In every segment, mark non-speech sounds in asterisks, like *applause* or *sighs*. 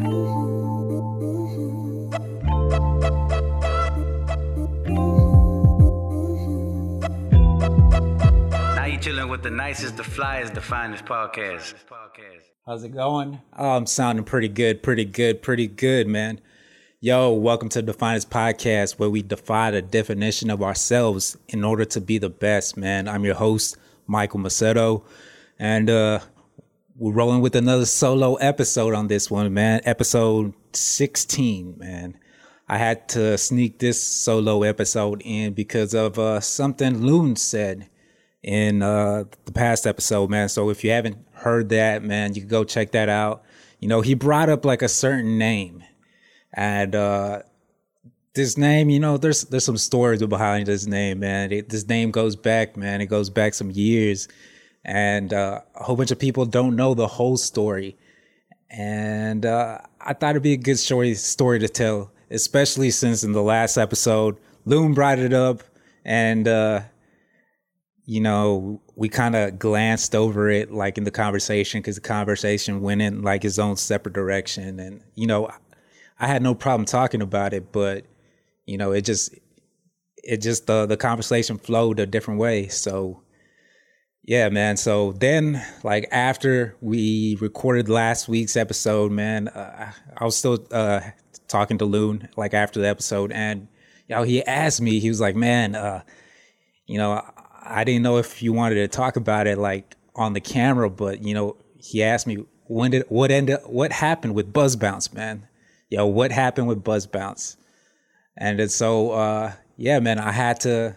Now you chilling with the nicest, the flyest, the finest podcast. How's it going? Oh, I'm sounding pretty good, pretty good, pretty good, man. Yo, welcome to the Finest Podcast, where we defy the definition of ourselves in order to be the best, man. I'm your host, Michael Macedo, and uh, we're rolling with another solo episode on this one, man. Episode 16, man. I had to sneak this solo episode in because of uh, something Loon said in uh, the past episode, man. So if you haven't heard that, man, you can go check that out. You know, he brought up like a certain name, and uh, this name, you know, there's there's some stories behind this name, man. It, this name goes back, man. It goes back some years, and uh, a whole bunch of people don't know the whole story. And uh, I thought it'd be a good story story to tell, especially since in the last episode, Loon brought it up, and uh, you know, we kind of glanced over it like in the conversation because the conversation went in like its own separate direction. And, you know, I had no problem talking about it, but, you know, it just, it just, uh, the conversation flowed a different way. So, yeah, man. So then, like, after we recorded last week's episode, man, uh, I was still uh, talking to Loon, like, after the episode. And, you know, he asked me, he was like, man, uh, you know, I didn't know if you wanted to talk about it like on the camera, but you know, he asked me when did what ended what happened with Buzz Bounce, man. Yo, what happened with Buzz Bounce? And then so uh yeah, man, I had to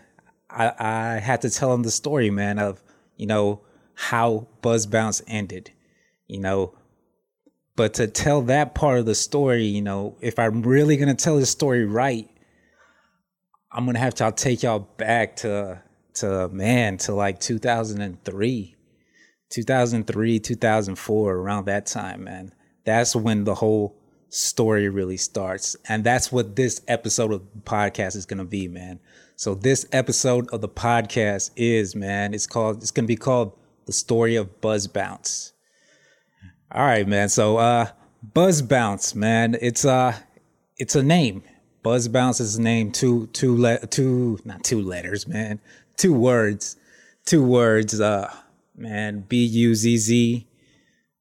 I, I had to tell him the story, man, of, you know, how Buzz Bounce ended. You know, but to tell that part of the story, you know, if I'm really gonna tell the story right, I'm gonna have to I'll take y'all back to to man to like 2003 2003 2004 around that time man. That's when the whole story really starts. And that's what this episode of the podcast is to be man so this episode of the podcast is man it's called it's going to be called the story of buzz bounce all right man so uh buzz bounce man it's uh it's a name buzz bounce is a name two two le- two not two letters man two words, two words. Uh, man, B U Z Z,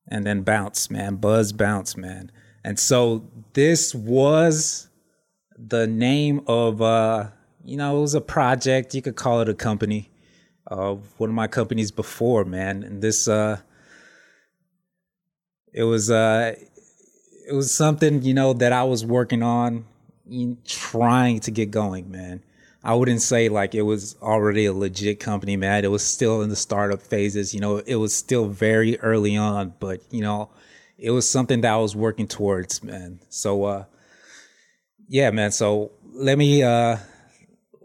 and then bounce, man, buzz bounce, man. And so this was the name of, uh, you know, it was a project. You could call it a company. Uh, one of my companies before, man, and this, uh, it was, uh, it was something, you know, that I was working on, trying to get going, man. I wouldn't say like it was already a legit company, man. It was still in the startup phases. You know, it was still very early on, but you know, it was something that I was working towards, man. So, uh, yeah, man. So let me, uh,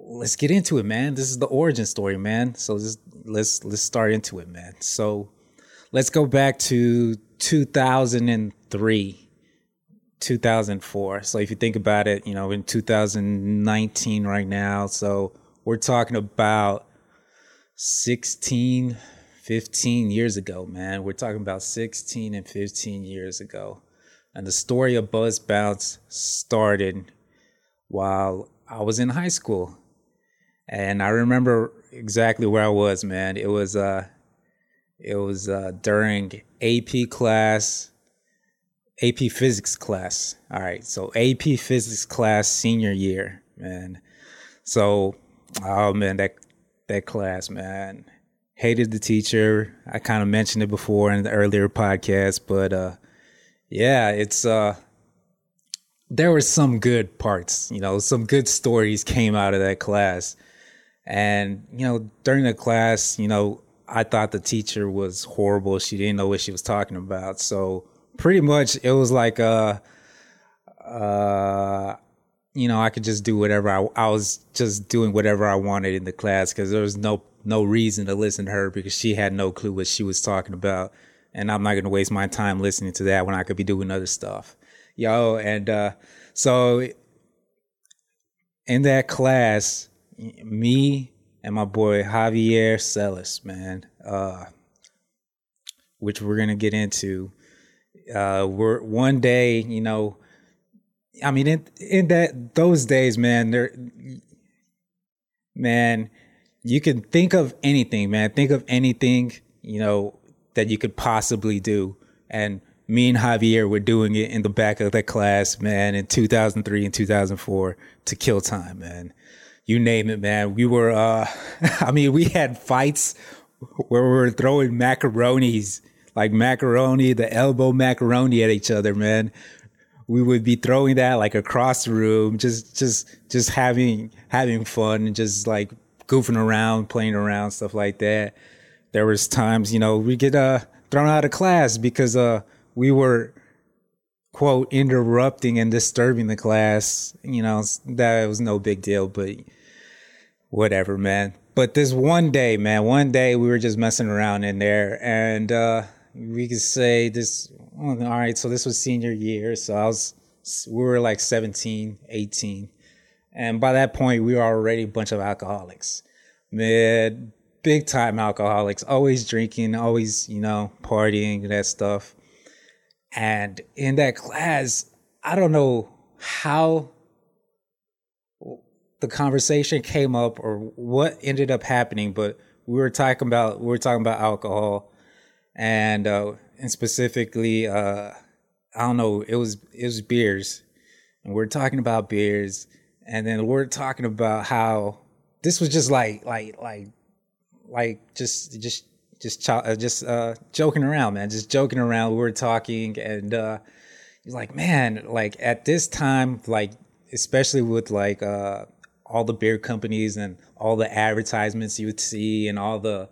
let's get into it, man. This is the origin story, man. So just let's, let's start into it, man. So let's go back to 2003. 2004. So if you think about it, you know, in 2019 right now, so we're talking about 16, 15 years ago, man. We're talking about 16 and 15 years ago. And the story of Buzz Bounce started while I was in high school. And I remember exactly where I was, man. It was uh it was uh during AP class AP physics class. All right. So AP physics class senior year, man. So, oh man, that, that class, man. Hated the teacher. I kind of mentioned it before in the earlier podcast, but, uh, yeah, it's, uh, there were some good parts, you know, some good stories came out of that class. And, you know, during the class, you know, I thought the teacher was horrible. She didn't know what she was talking about. So, pretty much it was like uh uh you know i could just do whatever i, I was just doing whatever i wanted in the class because there was no no reason to listen to her because she had no clue what she was talking about and i'm not going to waste my time listening to that when i could be doing other stuff yo and uh so in that class me and my boy javier celis man uh which we're to get into uh, we're one day, you know, I mean, in in that those days, man, there, man, you can think of anything, man. Think of anything, you know, that you could possibly do, and me and Javier were doing it in the back of the class, man, in 2003 and 2004 to kill time, man. You name it, man. We were, uh, *laughs* I mean, we had fights where we were throwing macaronis, like macaroni, the elbow macaroni at each other, man. We would be throwing that like across the room, just, just, just having, having fun and just like goofing around, playing around, stuff like that. There was times, you know, we get, uh, thrown out of class because, uh, we were quote interrupting and disturbing the class you know that was no big deal but whatever man. But this one day man one day we were just messing around in there and uh we could say this all right so this was senior year so i was we were like 17 18 and by that point we were already a bunch of alcoholics. Man big time alcoholics always drinking always you know partying that stuff. And in that class, I don't know how the conversation came up or what ended up happening, but we were talking about we were talking about alcohol, and uh, and specifically, uh, I don't know, it was it was beers, and we are talking about beers, and then we are talking about how this was just like like like like just just just uh, just uh, joking around, man, just joking around. We were talking, and uh, he's like, man, like at this time, like especially with like uh, all the beer companies and all the advertisements you would see, and all the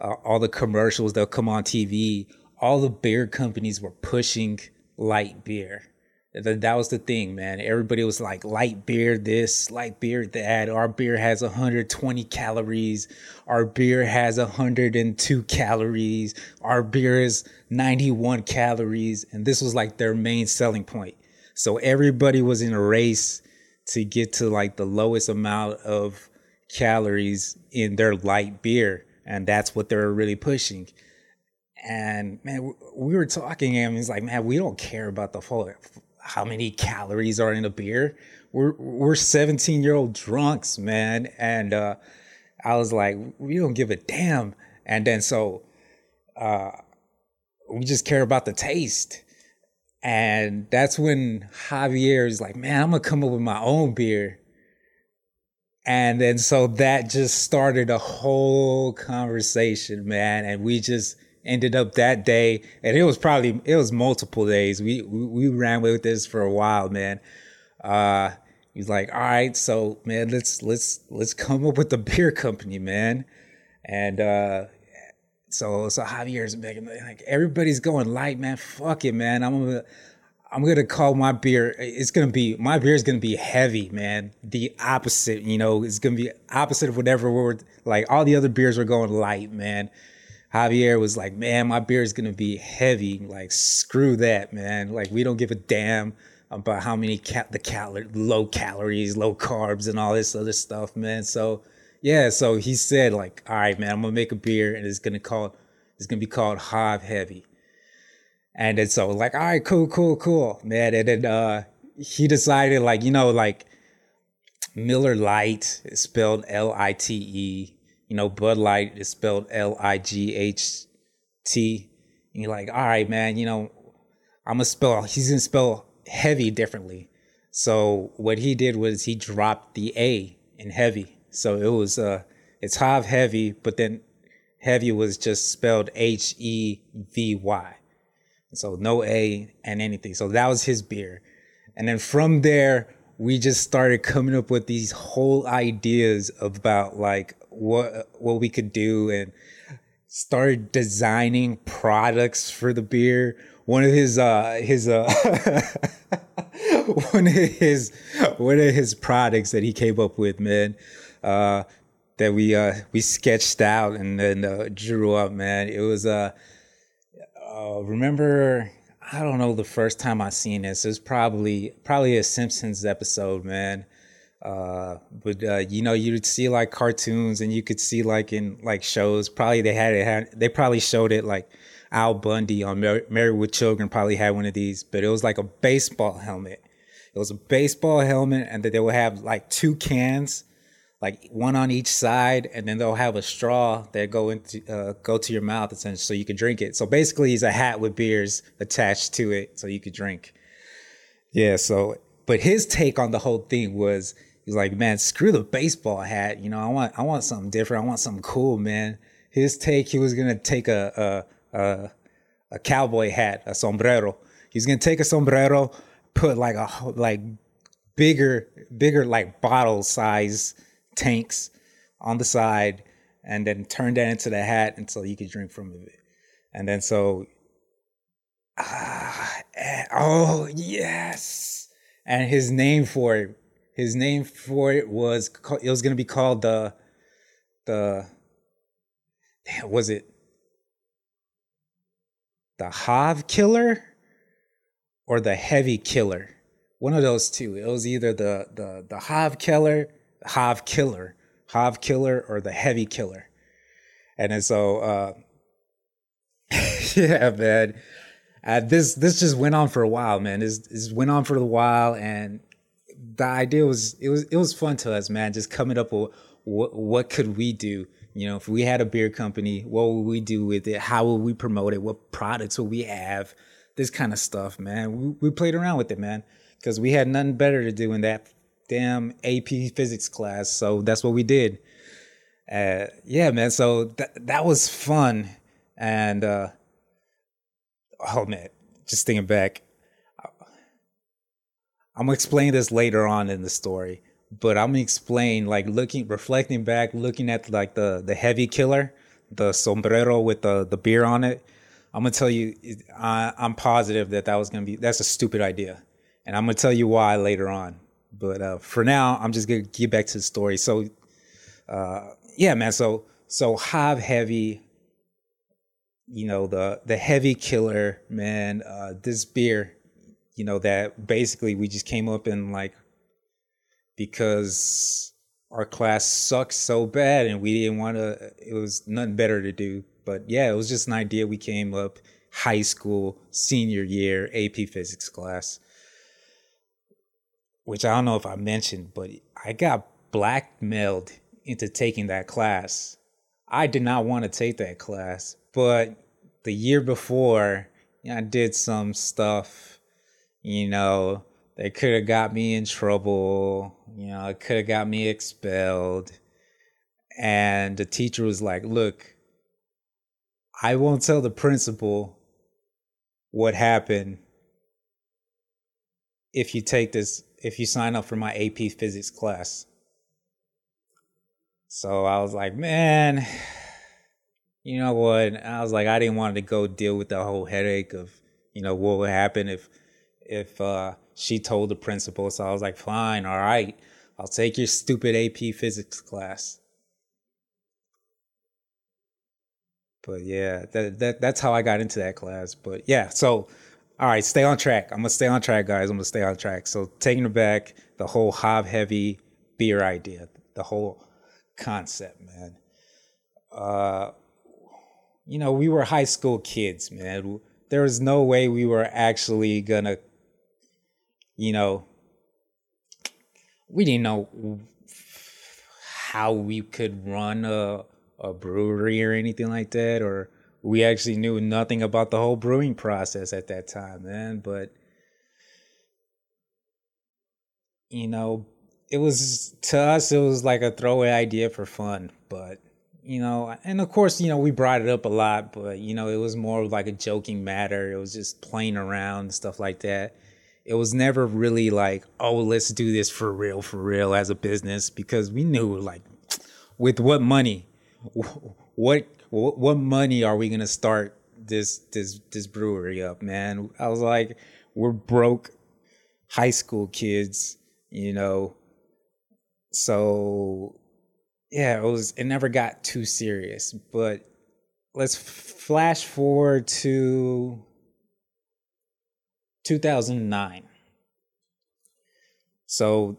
uh, all the commercials that come on TV, all the beer companies were pushing light beer that, that was the thing, man. Everybody was like, light beer this, light beer that. Our beer has 120 calories. Our beer has 102 calories. Our beer is 91 calories. And this was like their main selling point. So everybody was in a race to get to like the lowest amount of calories in their light beer. And that's what they were really pushing. And man, we were talking, and he's like, man, we don't care about the full how many calories are in a beer. We're we're 17 year old drunks, man. And uh, I was like, we don't give a damn. And then so uh, we just care about the taste. And that's when Javier is like, man, I'm gonna come up with my own beer. And then so that just started a whole conversation, man. And we just ended up that day, and it was probably it was multiple days. We we, we ran with this for a while, man. Uh, he's like, all right, so man, let's let's let's come up with a beer company, man. And uh, so so Javier's making like everybody's going light, man. Fuck it, man. I'm gonna I'm gonna call my beer. It's gonna be my beer is gonna be heavy, man. The opposite, you know, it's gonna be opposite of whatever we're like. All the other beers are going light, man. Javier was like, man, my beer is gonna be heavy. Like, screw that, man. Like, we don't give a damn about how many the cal- low calories, low carbs, and all this other stuff, man. So, yeah. So he said, like, all right, man, I'm gonna make a beer, and it's gonna call, it's gonna be called Hav Heavy. And then so, like, all right, cool, cool, cool, man. And then uh, he decided, like, you know, like Miller Lite is spelled L I T E you know, Bud Light is spelled L I G H T. And you're like, all right, man, you know, I'm gonna spell, he's gonna spell heavy differently. So what he did was he dropped the A in heavy. So it was, uh, it's Hav Heavy, but then heavy was just spelled H E V Y. So no A and anything. So that was his beer. And then from there, we just started coming up with these whole ideas about like what what we could do and started designing products for the beer. One of his uh his uh *laughs* one of his one of his products that he came up with, man, uh that we uh we sketched out and then uh, drew up, man. It was uh, uh remember I don't know the first time I seen this. It was probably probably a Simpsons episode, man. Uh, but uh, you know, you'd see like cartoons, and you could see like in like shows. Probably they had it had they probably showed it like Al Bundy on Mar- Married with Children probably had one of these, but it was like a baseball helmet. It was a baseball helmet, and that they would have like two cans, like one on each side, and then they'll have a straw that go into uh, go to your mouth, essentially, so you can drink it. So basically, it's a hat with beers attached to it, so you could drink. Yeah. So, but his take on the whole thing was he's like, man, screw the baseball hat. You know, I want I want something different. I want something cool, man. His take, he was gonna take a a a, a cowboy hat, a sombrero. He's gonna take a sombrero, put like a like bigger bigger like bottle size tanks on the side, and then turn that into the hat until you could drink from it. And then so, ah, eh, oh yes, and his name for it, his name for it was it was gonna be called the the was it the Hav Killer or the Heavy Killer? One of those two. It was either the the the Hav Killer, Hav Killer, Hav Killer, or the Heavy Killer. And so, uh, *laughs* yeah, man. Uh, this this just went on for a while, man. This this went on for a while, and the idea was it was it was fun to us, man. Just coming up with what what could we do you know, if we had a beer company, what would we do with it? How would we promote it? What products would we have? This kind of stuff, man. We, we played around with it, man, because we had nothing better to do in that damn AP physics class. So that's what we did. Uh, yeah, man. So that that was fun, and uh, oh man, just thinking back, I'm gonna explain this later on in the story but I'm gonna explain like looking reflecting back, looking at like the the heavy killer, the sombrero with the the beer on it. I'm gonna tell you, I, I'm positive that that was gonna be that's a stupid idea, and I'm gonna tell you why later on. But uh, for now, I'm just gonna get back to the story. So, uh, yeah, man. So so Hav Heavy, you know the the heavy killer, man. Uh, this beer, you know that basically we just came up in like because our class sucked so bad and we didn't want to it was nothing better to do but yeah it was just an idea we came up high school senior year ap physics class which i don't know if i mentioned but i got blackmailed into taking that class i did not want to take that class but the year before i did some stuff you know they could have got me in trouble. You know, it could have got me expelled. And the teacher was like, look, I won't tell the principal what happened if you take this, if you sign up for my AP physics class. So I was like, man, you know what? I was like, I didn't want to go deal with the whole headache of, you know, what would happen if, if, uh, she told the principal. So I was like, fine, all right, I'll take your stupid AP physics class. But yeah, that, that that's how I got into that class. But yeah, so all right, stay on track. I'm gonna stay on track, guys. I'm gonna stay on track. So taking it back, the whole Hav Heavy beer idea, the whole concept, man. Uh, you know, we were high school kids, man. There was no way we were actually gonna you know, we didn't know how we could run a, a brewery or anything like that, or we actually knew nothing about the whole brewing process at that time, man. But you know, it was to us, it was like a throwaway idea for fun, but you know, and of course, you know, we brought it up a lot, but you know, it was more like a joking matter. It was just playing around stuff like that it was never really like, oh, let's do this for real, for real as a business because we knew like with what money, *laughs* what what money are we gonna start this this this brewery up, man? I was like, we're broke high school kids, you know. So yeah, it was it never got too serious, but let's flash forward to 2009. So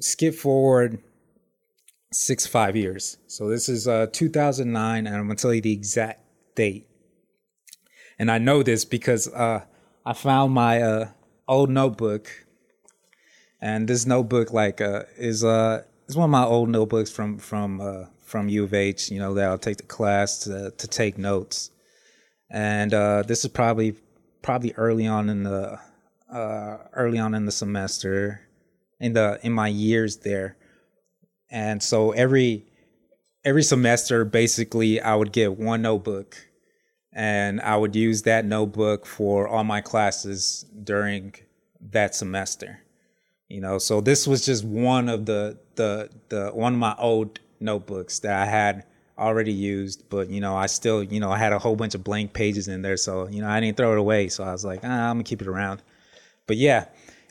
skip forward six, five years. So this is uh, 2009, and I'm to tell you the exact date. And I know this because uh, I found my uh, old notebook, and this notebook like uh, is uh is one of my old notebooks from from uh, from U of H. You know that I'll take the class to to take notes, and uh, this is probably probably early on in the uh, early on in the semester, in the in my years there, and so every every semester basically I would get one notebook and I would use that notebook for all my classes during that semester. You know, so this was just one of the the the one of my old notebooks that I had already used, but you know, I still, you know, I had a whole bunch of blank pages in there, so you know, I didn't throw it away. So I was like, ah, I'm gonna keep it around. But yeah,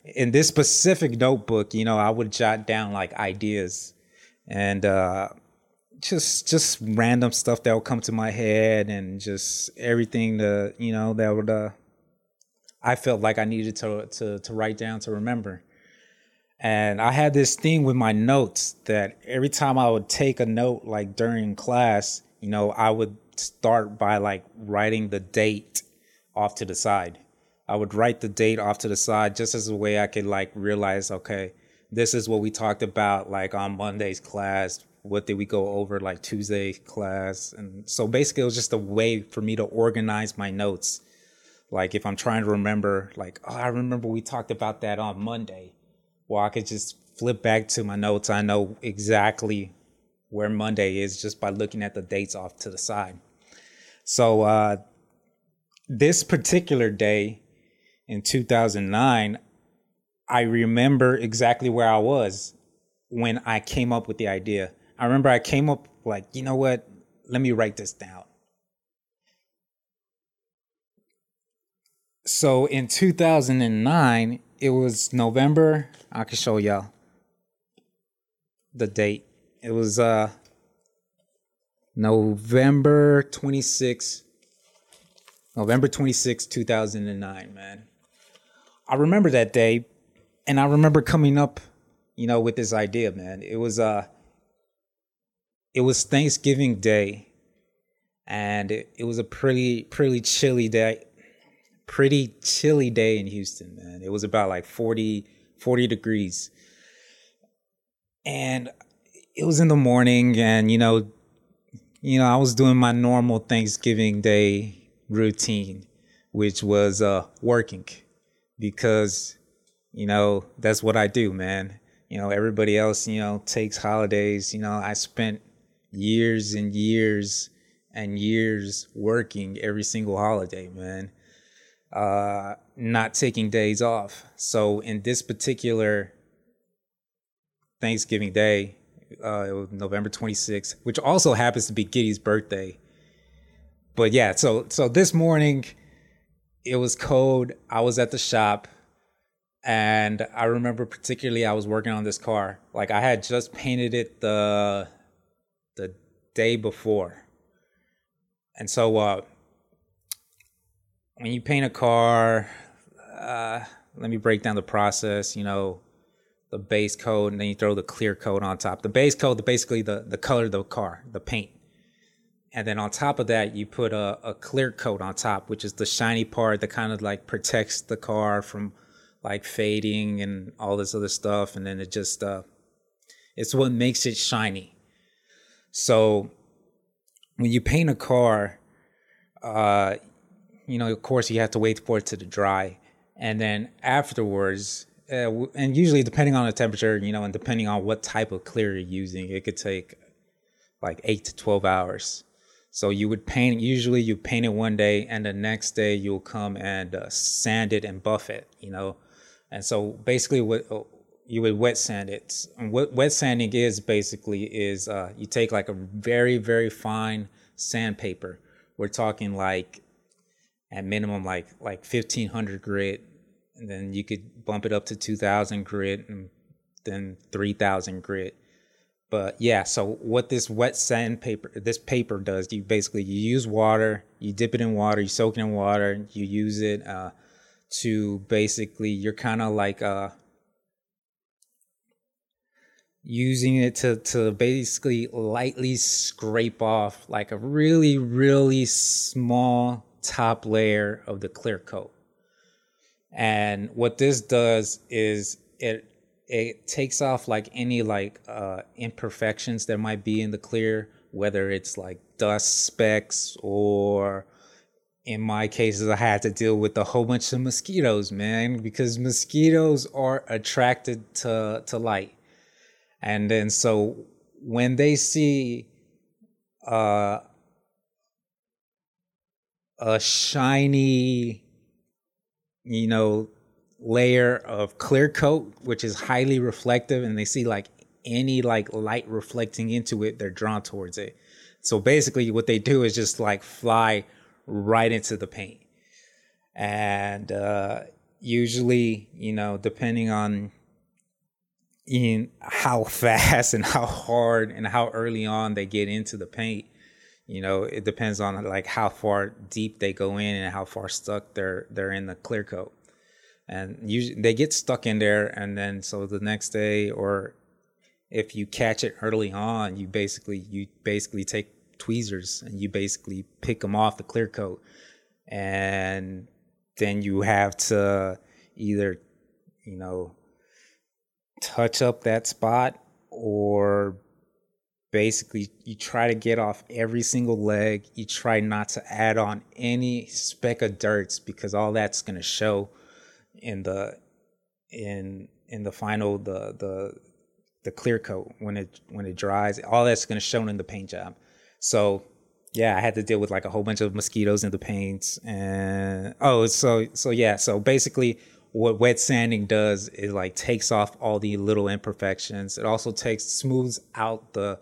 in this specific notebook, you know, I would jot down like ideas and uh just just random stuff that would come to my head and just everything that you know that would uh I felt like I needed to to to write down to remember. And I had this thing with my notes that every time I would take a note like during class, you know, I would start by like writing the date off to the side. I would write the date off to the side just as a way I could like realize, okay, this is what we talked about like on Monday's class what did we go over like Tuesday class. And so basically it was just a way for me to organize my notes. Like if I'm trying to remember, like, oh, I remember we talked about that on Monday. Well, I could just flip back to my notes. I know exactly where Monday is just by looking at the dates off to the side. So uh, this particular day in 2009, I remember exactly where I was when I came up with the idea. I remember I came up like, you know what? Let me write this down. So in 2009, it was November. I can show y'all the date. It was uh November 26, November 26, 2009, man. I remember that day and I remember coming up, you know, with this idea, man. It was uh it was Thanksgiving Day, and it, it was a pretty pretty chilly day, pretty chilly day in Houston, man. It was about like 40, 40 degrees, and it was in the morning, and you know, you know, I was doing my normal Thanksgiving Day routine, which was uh working, because you know that's what I do, man. You know, everybody else, you know, takes holidays. You know, I spent years and years and years working every single holiday, man. Uh, not taking days off. So in this particular Thanksgiving Day, uh, November 26th, which also happens to be Giddy's birthday. But yeah, so so this morning it was cold. I was at the shop and I remember particularly I was working on this car. Like I had just painted it the the day before. And so uh, when you paint a car, uh, let me break down the process, you know, the base coat and then you throw the clear coat on top. The base coat, basically the, the color of the car, the paint. And then on top of that, you put a, a clear coat on top, which is the shiny part that kind of like protects the car from like fading and all this other stuff. And then it just, uh, it's what makes it shiny. So when you paint a car, uh, you know, of course, you have to wait for it to dry, and then afterwards, uh, and usually depending on the temperature, you know, and depending on what type of clear you're using, it could take like eight to twelve hours. So you would paint. Usually, you paint it one day, and the next day you'll come and uh, sand it and buff it. You know, and so basically, what you would wet sand it. And what wet sanding is basically is uh, you take like a very very fine sandpaper. We're talking like at minimum like like fifteen hundred grit, and then you could bump it up to two thousand grit, and then three thousand grit. But yeah, so what this wet sandpaper, this paper does, you basically you use water, you dip it in water, you soak it in water, you use it uh, to basically you're kind of like uh using it to to basically lightly scrape off like a really really small top layer of the clear coat. And what this does is it it takes off like any like uh, imperfections that might be in the clear, whether it's like dust specks or in my cases I had to deal with a whole bunch of mosquitoes, man, because mosquitoes are attracted to to light. And then so when they see uh, a shiny, you know, layer of clear coat, which is highly reflective, and they see like any like light reflecting into it, they're drawn towards it. So basically, what they do is just like fly right into the paint. And uh, usually, you know, depending on in how *laughs* fast and how hard and how early on they get into the paint, you know, it depends on like how far deep they go in and how far stuck they're they're in the clear coat. And usually they get stuck in there and then so the next day or if you catch it early on, you basically you basically take tweezers and you basically pick them off the clear coat. And then you have to either you know touch up that spot or basically you try to get off every single leg. You try not to add on any speck of dirts because all that's going to show in the in in the final the the the clear coat when it when it dries. All that's going to show in the paint job so yeah, I had to deal with like a whole bunch of mosquitoes in the paints and oh, so so yeah, so basically what wet sanding does is like takes off all the little imperfections. It also takes smooths out the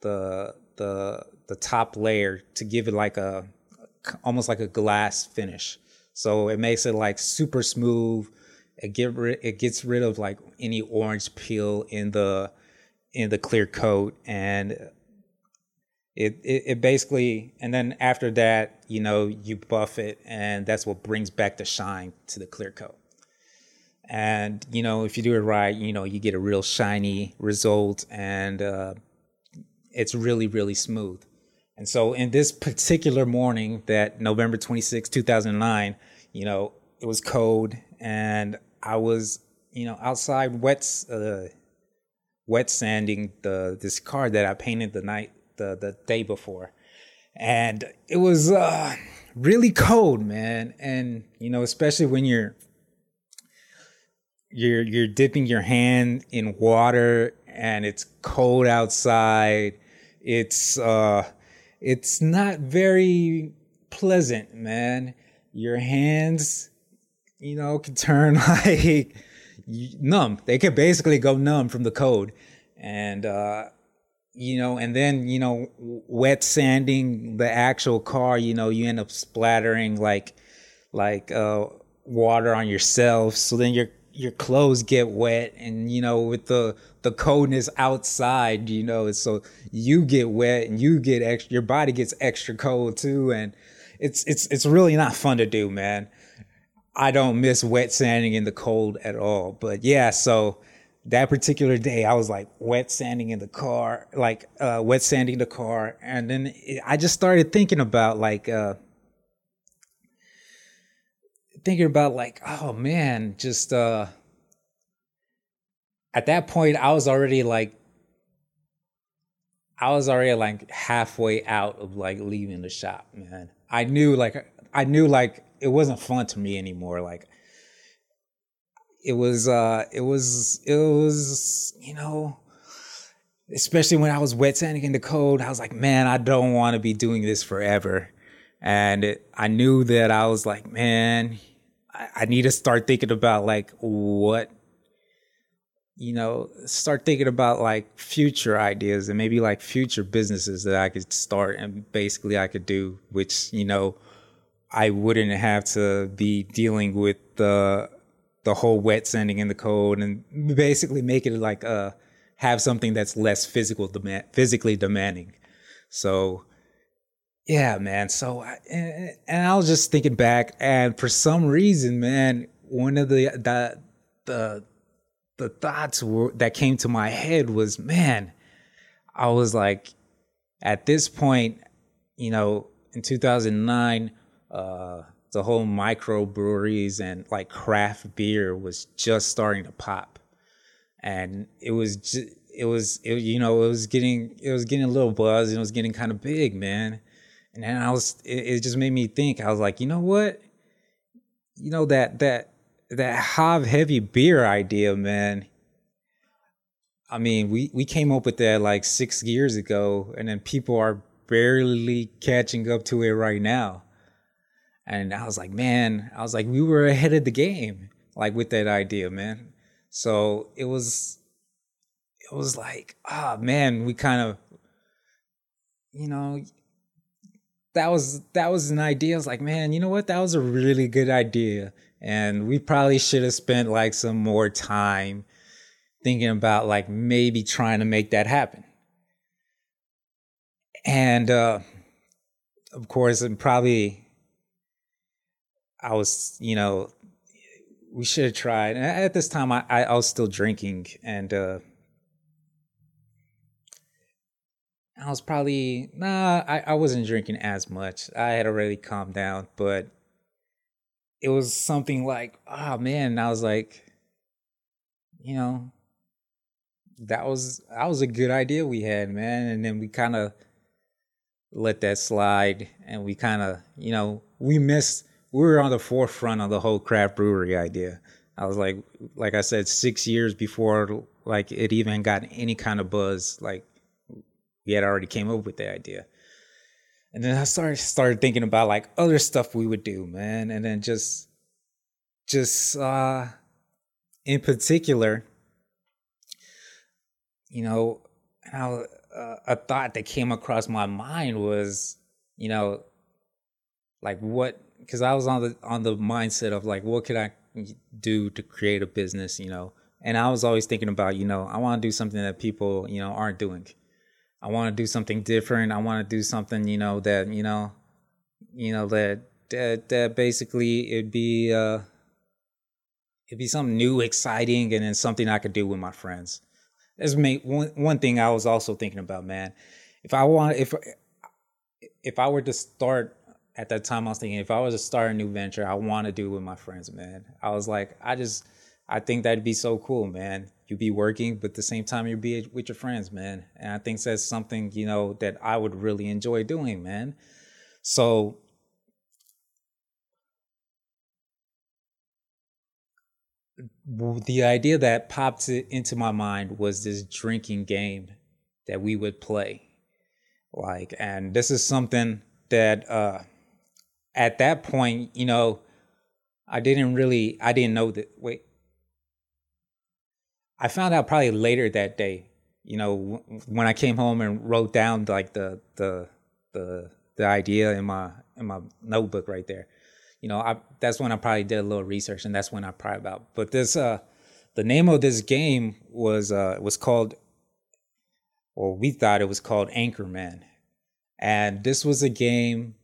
the the the top layer to give it like a almost like a glass finish. So it makes it like super smooth. It get it gets rid of like any orange peel in the in the clear coat and it, it, it basically and then after that you know you buff it and that's what brings back the shine to the clear coat. And you know if you do it right you know you get a real shiny result and uh, it's really really smooth. And so in this particular morning that november 26 2009 you know it was cold and i was you know outside wet uh, wet sanding the this car that i painted the night the the day before, and it was uh, really cold, man. And you know, especially when you're you're you're dipping your hand in water and it's cold outside. It's uh, it's not very pleasant, man. Your hands, you know, can turn *laughs* like numb. They could basically go numb from the cold. And uh, you know, and then, you know, wet sanding the actual car, you know, you end up splattering like, like, uh, water on yourself. So then your, your clothes get wet and, you know, with the, the coldness outside, you know, so you get wet and you get extra, your body gets extra cold too. And it's, it's, it's really not fun to do, man. I don't miss wet sanding in the cold at all. But yeah, so, that particular day, I was like wet sanding in the car, like uh, wet sanding the car, and then it, I just started thinking about like uh, thinking about like, oh man, just uh, at that point, I was already like, I was already like halfway out of like leaving the shop, man. I knew like I knew like it wasn't fun to me anymore, like it was uh it was it was you know especially when I was wet sanding in the cold I was like man I don't want to be doing this forever. And it, I knew that I was like man I, I need to start thinking about like what you know start thinking about like future ideas and maybe like future businesses that I could start and basically I could do which you know I wouldn't have to be dealing with the the whole wet sanding in the code and basically make it like uh have something that's less physical demand physically demanding. So yeah, man. So and, and I was just thinking back, and for some reason, man, one of the the the the thoughts were, that came to my head was, man, I was like, at this point, you know, in 2009, uh, the whole microbreweries and like craft beer was just starting to pop, and it was just, it was it, you know it was getting it was getting a little buzz and it was getting kind of big, man. And then I was it, it just made me think. I was like, you know what, you know that that that hop heavy beer idea, man. I mean, we we came up with that like six years ago, and then people are barely catching up to it right now. And I was like, man, I was like, we were ahead of the game, like with that idea, man. So it was, it was like, ah, oh, man, we kind of, you know, that was that was an idea. I was like, man, you know what? That was a really good idea, and we probably should have spent like some more time thinking about like maybe trying to make that happen. And uh, of course, and probably I was, you know, we should have tried. And at this time, I, I was still drinking, and uh, I was probably nah. I, I wasn't drinking as much. I had already calmed down, but it was something like, oh man. I was like, you know, that was that was a good idea we had, man. And then we kind of let that slide, and we kind of, you know, we missed. We were on the forefront of the whole craft brewery idea. I was like, like I said, six years before like it even got any kind of buzz. Like we had already came up with the idea. And then I started started thinking about like other stuff we would do, man. And then just just uh in particular, you know, how uh, a thought that came across my mind was, you know, like what because I was on the on the mindset of like what could I do to create a business, you know. And I was always thinking about, you know, I want to do something that people, you know, aren't doing. I want to do something different. I want to do something, you know, that, you know, you know, that that, that basically it'd be uh it'd be something new, exciting, and then something I could do with my friends. That's me one one thing I was also thinking about, man. If I want if if I were to start at that time I was thinking if I was to start a new venture, I want to do with my friends, man. I was like, I just I think that'd be so cool, man. You'd be working, but at the same time you'd be with your friends, man. And I think that's something, you know, that I would really enjoy doing, man. So the idea that popped into my mind was this drinking game that we would play. Like, and this is something that uh at that point, you know, I didn't really I didn't know that wait I found out probably later that day. You know, when I came home and wrote down like the the the the idea in my in my notebook right there. You know, I that's when I probably did a little research, and that's when I probably about. But this uh, the name of this game was uh was called, or we thought it was called Anchorman, and this was a game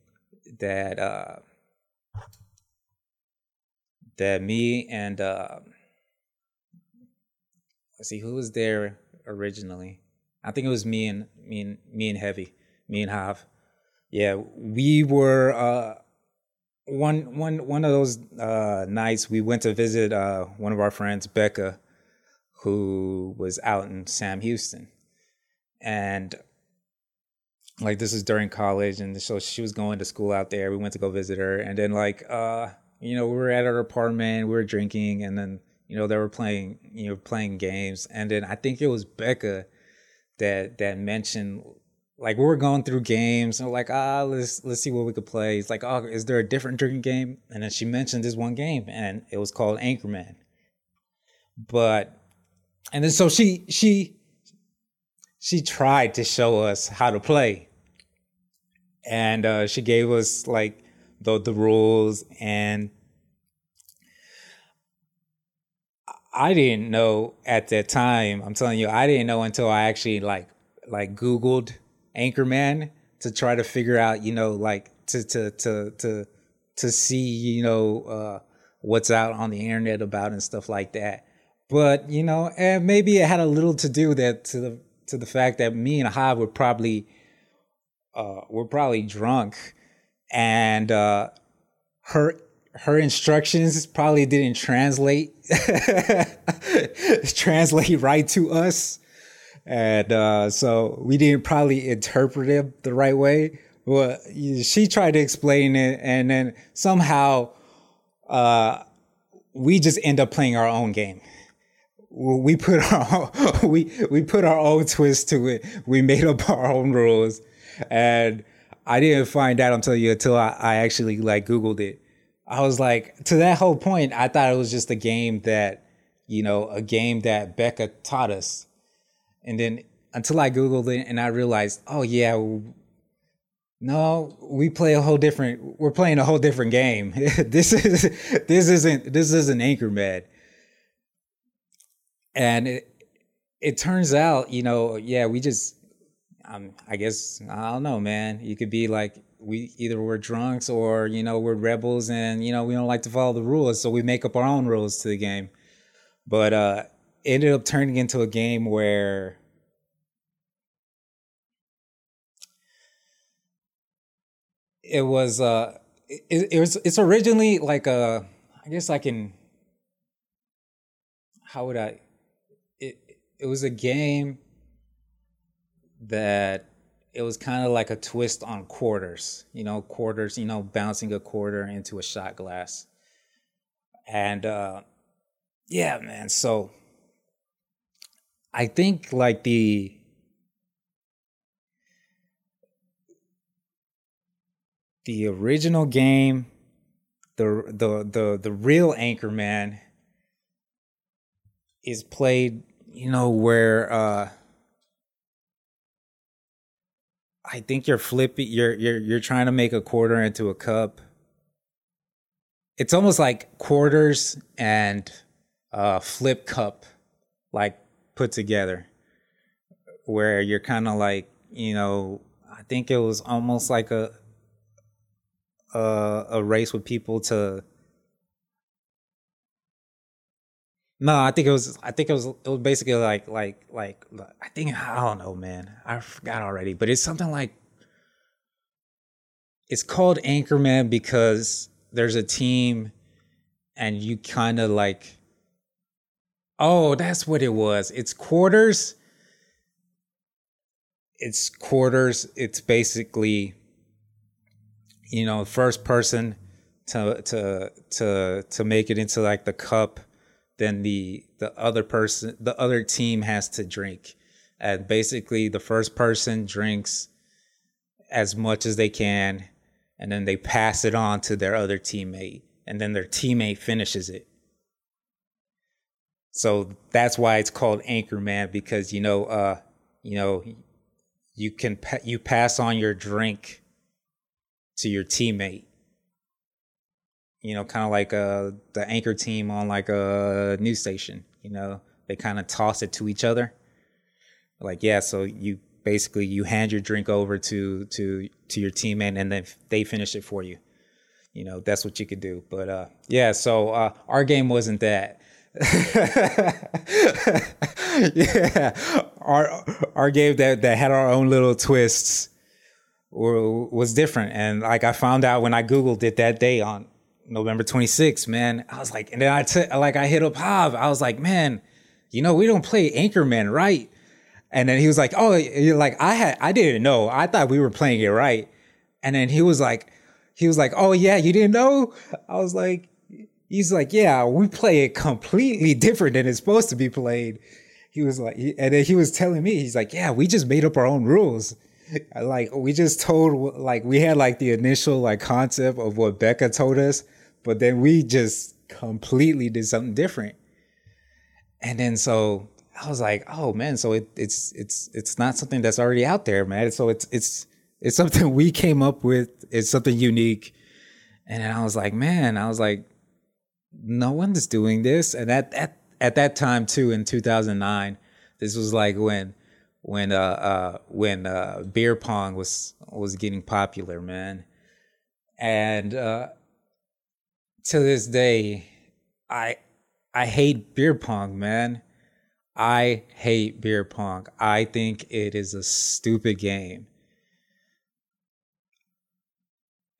that uh that me and uh let's see who was there originally. I think it was me and me and me and Heavy, me and Hav. Yeah, we were uh, one one one of those uh, nights. We went to visit uh, one of our friends, Becca, who was out in Sam Houston, and like this is during college, and so she was going to school out there. We went to go visit her, and then like uh, you know we were at her apartment, we were drinking, and then you know, they were playing, you know, playing games. And then I think it was Becca that that mentioned like we were going through games and like, ah, let's let's see what we could play. It's like, oh, is there a different drinking game? And then she mentioned this one game and it was called Anchorman. But and then so she she she tried to show us how to play. And uh, she gave us like the the rules and I didn't know at that time. I'm telling you, I didn't know until I actually like like Googled Anchorman to try to figure out, you know, like to to to to to see, you know, uh, what's out on the internet about and stuff like that. But you know, and maybe it had a little to do that to the to the fact that me and Hav were probably uh, were probably drunk, and uh, her her instructions probably didn't translate *laughs* translate right to us. And uh, so we didn't probably interpret it the right way well she tried to explain it and then somehow uh, we just end up playing our own game we put *laughs* our we we put our own twist to it we made up our own rules and i didn't find out until you until I, I actually like googled it I was like, to that whole point, I thought it was just a game that, you know, a game that Becca taught us. And then until I Googled it and I realized, oh, yeah, no, we play a whole different, we're playing a whole different game. *laughs* this is, this isn't, this isn't Anchorman. And it, it turns out, you know, yeah, we just, um, I guess, I don't know, man. You could be like, we either we're drunks or you know we're rebels and you know we don't like to follow the rules so we make up our own rules to the game but uh ended up turning into a game where it was uh it, it was it's originally like a i guess i can how would i it was a game that it was kind of like a twist on quarters, you know, quarters, you know, bouncing a quarter into a shot glass. And uh yeah, man, so I think like the the original game, the the the the real Anchorman is played, you know, where uh I think you're flipping. You're you're you're trying to make a quarter into a cup. It's almost like quarters and a flip cup, like put together, where you're kind of like you know. I think it was almost like a a, a race with people to No, I think it was. I think it was. It was basically like, like, like. I think I don't know, man. I forgot already, but it's something like. It's called Anchorman because there's a team, and you kind of like. Oh, that's what it was. It's quarters. It's quarters. It's basically. You know, first person to to to to make it into like the cup then the the other person the other team has to drink. And basically the first person drinks as much as they can and then they pass it on to their other teammate and then their teammate finishes it. So that's why it's called anchorman because you know uh you know you can pa- you pass on your drink to your teammate you know, kind of like uh, the anchor team on like a news station. You know, they kind of toss it to each other. Like, yeah, so you basically you hand your drink over to to to your teammate, and then they finish it for you. You know, that's what you could do. But uh, yeah, so uh, our game wasn't that. *laughs* yeah, our our game that that had our own little twists was different, and like I found out when I googled it that day on November 26th, man. I was like, and then I took, like, I hit up Hav. I was like, man, you know, we don't play Anchorman, right? And then he was like, oh, like, I had, I didn't know. I thought we were playing it right. And then he was like, he was like, oh, yeah, you didn't know? I was like, he's like, yeah, we play it completely different than it's supposed to be played. He was like, and then he was telling me, he's like, yeah, we just made up our own rules *laughs* like we just told like we had like the initial like concept of what Becca told us, but then we just completely did something different. And then so I was like, oh man, so it, it's it's it's not something that's already out there, man. So it's it's it's something we came up with. It's something unique. And then I was like, man, I was like, no one's doing this. And at at at that time too, in 2009, this was like when when uh, uh when uh beer pong was was getting popular, man. And uh to this day, I I hate beer pong, man. I hate beer pong. I think it is a stupid game.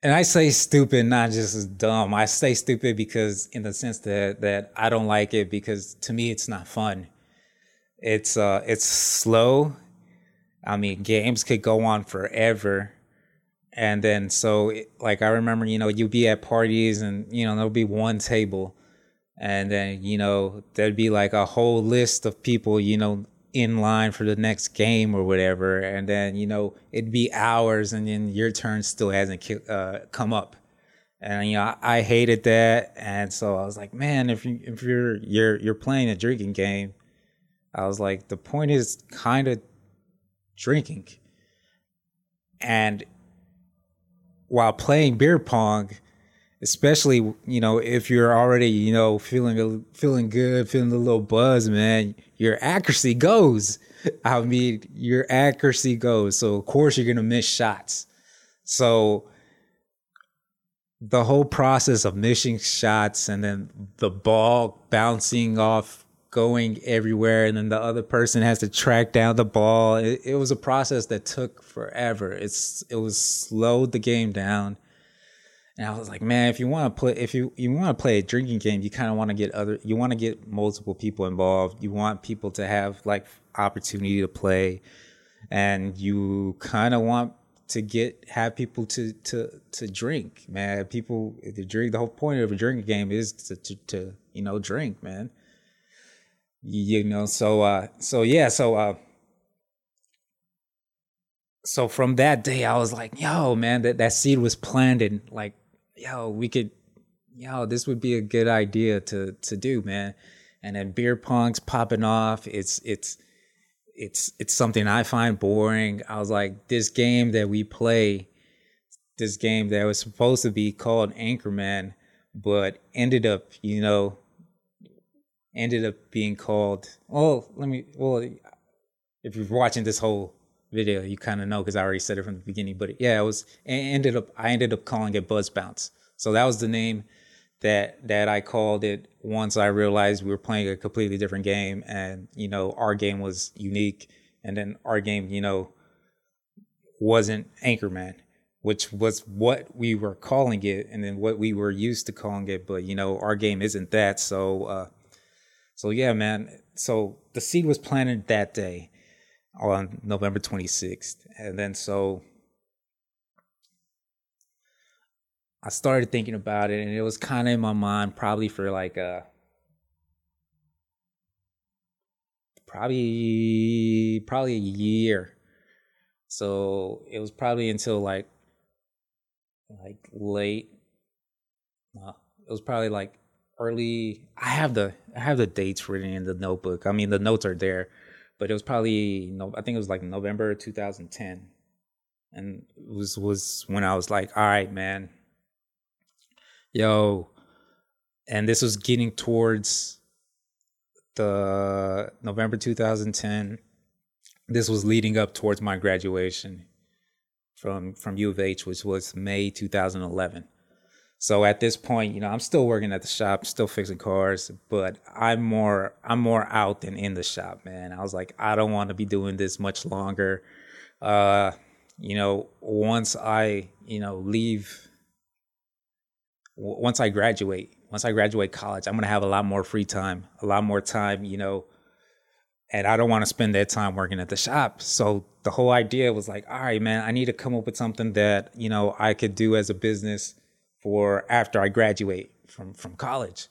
and I say stupid, not just dumb. I say stupid because in the sense that that I don't like it because to me it's not fun. It's uh it's slow. I mean, games could go on forever. And then so like I remember, you know, you'd be at parties and you know, there'll be one table and then, you know, there'd be like a whole list of people, you know, in line for the next game or whatever, and then you know it'd be hours, and then your turn still hasn't uh, come up, and you know I, I, hated that, and so I was like, man, if you if you're you're you're playing a drinking game, I was like, the point is kind of drinking, and while playing beer pong, especially you know if you're already you know feeling feeling good, feeling a little buzz, man, your accuracy goes. *laughs* I mean, your accuracy goes. So of course you're gonna miss shots. So the whole process of missing shots and then the ball bouncing off going everywhere and then the other person has to track down the ball it, it was a process that took forever it's it was slowed the game down and I was like, man, if you want to play, if you you want to play a drinking game, you kind of want to get other, you want to get multiple people involved. You want people to have like opportunity to play, and you kind of want to get have people to to to drink, man. People to drink. The whole point of a drinking game is to to, to you know drink, man. You, know, so uh, so yeah, so uh, so from that day, I was like, yo, man, that that seed was planted like yo, we could, yo, this would be a good idea to to do, man. And then beer pong's popping off. It's it's it's it's something I find boring. I was like, this game that we play, this game that was supposed to be called Anchorman, but ended up, you know, ended up being called. Oh, let me. Well, if you're watching this whole video, you kind of know because I already said it from the beginning. But yeah, it was ended up. I ended up calling it Buzz Bounce. So that was the name that that I called it once I realized we were playing a completely different game, and you know our game was unique, and then our game, you know, wasn't Anchorman, which was what we were calling it, and then what we were used to calling it. But you know, our game isn't that. So, uh, so yeah, man. So the seed was planted that day on November 26th. And then so I started thinking about it and it was kind of in my mind probably for like a uh, probably probably a year. So it was probably until like like late uh, it was probably like early I have the I have the dates written in the notebook. I mean the notes are there but it was probably no, I think it was like November 2010, and it was was when I was like, all right, man, yo, and this was getting towards the November 2010. This was leading up towards my graduation from from U of H, which was May 2011. So at this point, you know, I'm still working at the shop, still fixing cars, but I'm more I'm more out than in the shop, man. I was like, I don't want to be doing this much longer. Uh, you know, once I, you know, leave once I graduate, once I graduate college, I'm going to have a lot more free time, a lot more time, you know, and I don't want to spend that time working at the shop. So the whole idea was like, all right, man, I need to come up with something that, you know, I could do as a business for after I graduate from from college.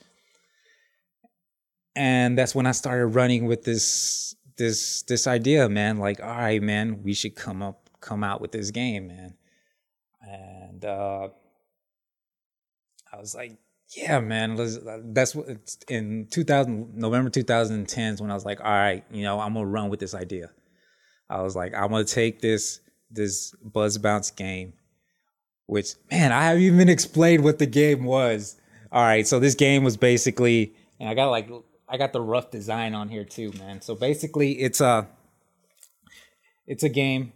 And that's when I started running with this this this idea, man. Like, all right, man, we should come up come out with this game, man. And uh, I was like, yeah, man. That's what it's in 2000 November 2010 is when I was like, all right, you know, I'm gonna run with this idea. I was like, I'm gonna take this this Buzz Bounce game which man, I haven't even explained what the game was. All right, so this game was basically, and I got like I got the rough design on here too, man. So basically, it's a it's a game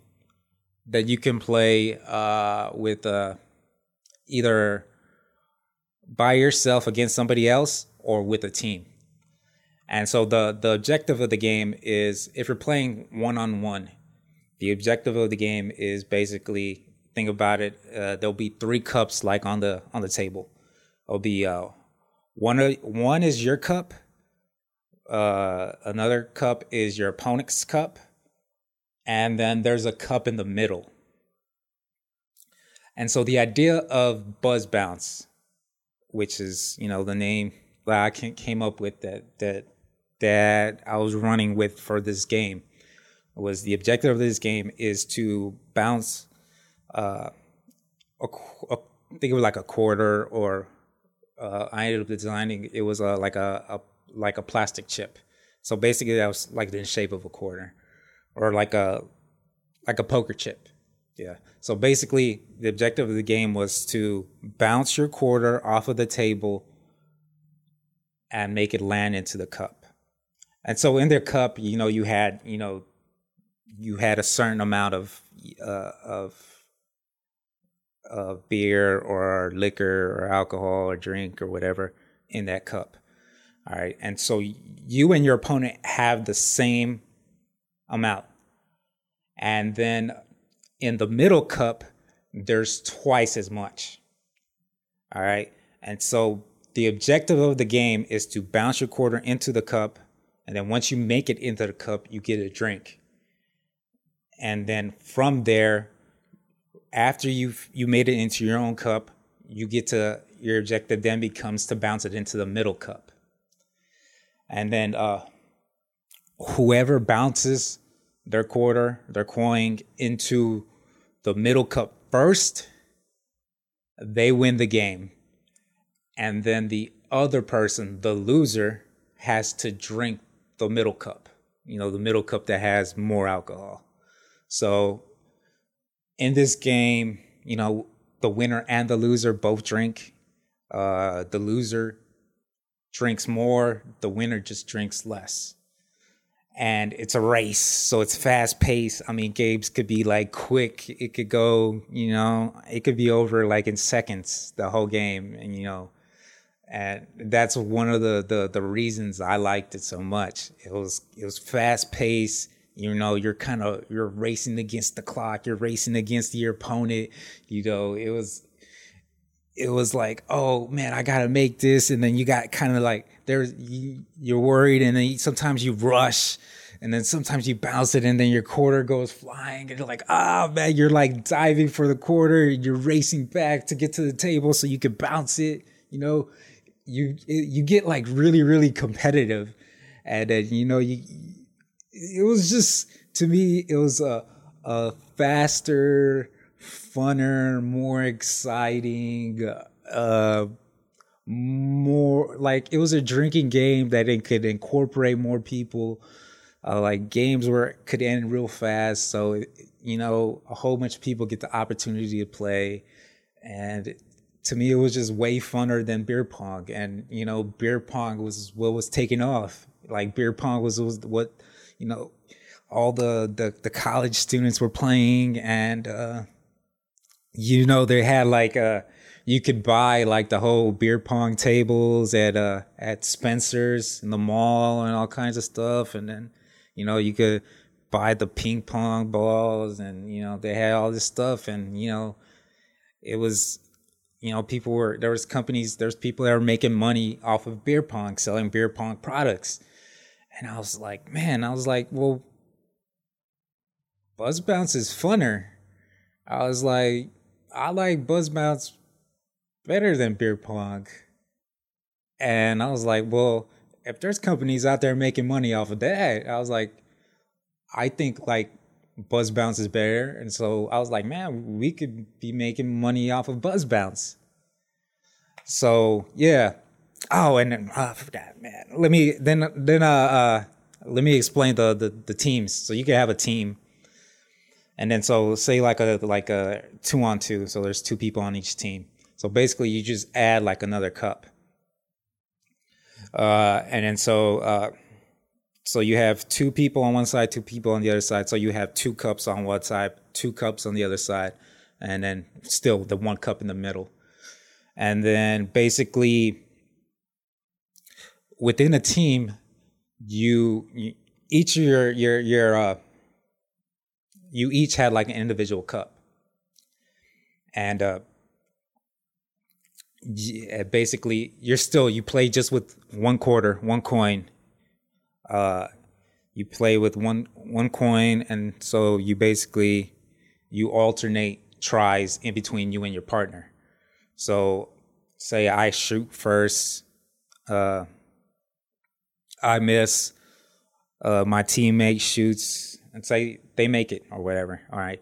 that you can play uh, with uh, either by yourself against somebody else or with a team. And so the the objective of the game is if you're playing one on one, the objective of the game is basically think about it, uh, there'll be three cups like on the on the table. It'll be uh, one one is your cup. Uh, another cup is your opponent's cup, and then there's a cup in the middle. And so the idea of buzz bounce, which is you know the name that I came up with that that that I was running with for this game, was the objective of this game is to bounce uh, a, a, I think it was like a quarter or uh, I ended up designing it was a, like a, a like a plastic chip. So basically that was like the shape of a quarter or like a like a poker chip. Yeah. So basically the objective of the game was to bounce your quarter off of the table and make it land into the cup. And so in their cup, you know, you had, you know, you had a certain amount of uh, of uh, beer or liquor or alcohol or drink or whatever in that cup. All right. And so you and your opponent have the same amount. And then in the middle cup, there's twice as much. All right. And so the objective of the game is to bounce your quarter into the cup. And then once you make it into the cup, you get a drink. And then from there, after you've you made it into your own cup, you get to your objective then becomes to bounce it into the middle cup. And then uh, whoever bounces their quarter, their coin into the middle cup first, they win the game. And then the other person, the loser, has to drink the middle cup, you know, the middle cup that has more alcohol. So in this game, you know, the winner and the loser both drink. Uh, the loser drinks more, the winner just drinks less. And it's a race, so it's fast paced. I mean, games could be like quick. It could go, you know, it could be over like in seconds, the whole game. And, you know, and that's one of the, the, the reasons I liked it so much. It was, it was fast paced you know you're kind of you're racing against the clock you're racing against your opponent. You know it was it was like oh man i gotta make this. And then you got kind of like there's you, you're worried and then sometimes you rush and then sometimes you bounce it and then your quarter goes flying and you're like ah oh, man you're like diving for the quarter you're racing back to get to the table so you can bounce it. You know you you get like really really competitive. And then you know you it was just to me it was a a faster, funner, more exciting, uh, more like it was a drinking game that it could incorporate more people. Uh, like games where it could end real fast, so you know a whole bunch of people get the opportunity to play, and to me it was just way funner than beer pong. And you know beer pong was what was taking off. Like beer pong was, was what you know, all the, the, the college students were playing and, uh, you know, they had like, uh, you could buy like the whole beer pong tables at, uh, at Spencer's in the mall and all kinds of stuff. And then, you know, you could buy the ping pong balls and, you know, they had all this stuff and, you know, it was, you know, people were, there was companies, there's people that were making money off of beer pong, selling beer pong products and I was like, man, I was like, well, Buzz Bounce is funner. I was like, I like Buzz Bounce better than beer pong. And I was like, well, if there's companies out there making money off of that, I was like, I think like Buzz Bounce is better. And so I was like, man, we could be making money off of Buzz Bounce. So yeah, Oh, and then forgot, man. Let me then then uh, uh let me explain the, the the teams. So you can have a team, and then so say like a like a two on two. So there's two people on each team. So basically, you just add like another cup. Uh, and then so uh, so you have two people on one side, two people on the other side. So you have two cups on one side, two cups on the other side, and then still the one cup in the middle. And then basically within a team, you, you each your your your uh, you each had like an individual cup, and uh, yeah, basically you're still you play just with one quarter, one coin. Uh, you play with one one coin, and so you basically you alternate tries in between you and your partner. So, say I shoot first, uh, I miss, uh, my teammate shoots, and say they make it or whatever. All right,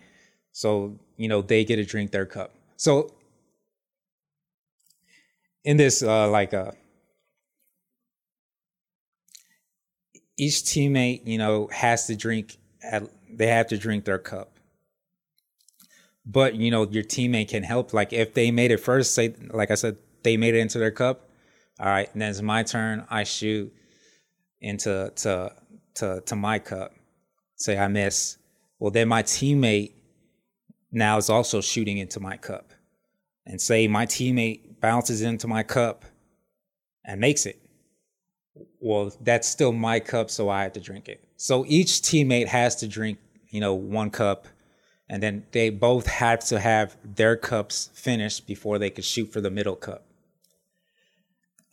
so you know they get to drink their cup. So in this uh, like uh, each teammate you know has to drink at, they have to drink their cup but you know your teammate can help like if they made it first say like i said they made it into their cup all right and then it's my turn i shoot into to to to my cup say i miss well then my teammate now is also shooting into my cup and say my teammate bounces into my cup and makes it. Well, that's still my cup, so I have to drink it. So each teammate has to drink, you know, one cup, and then they both have to have their cups finished before they could shoot for the middle cup.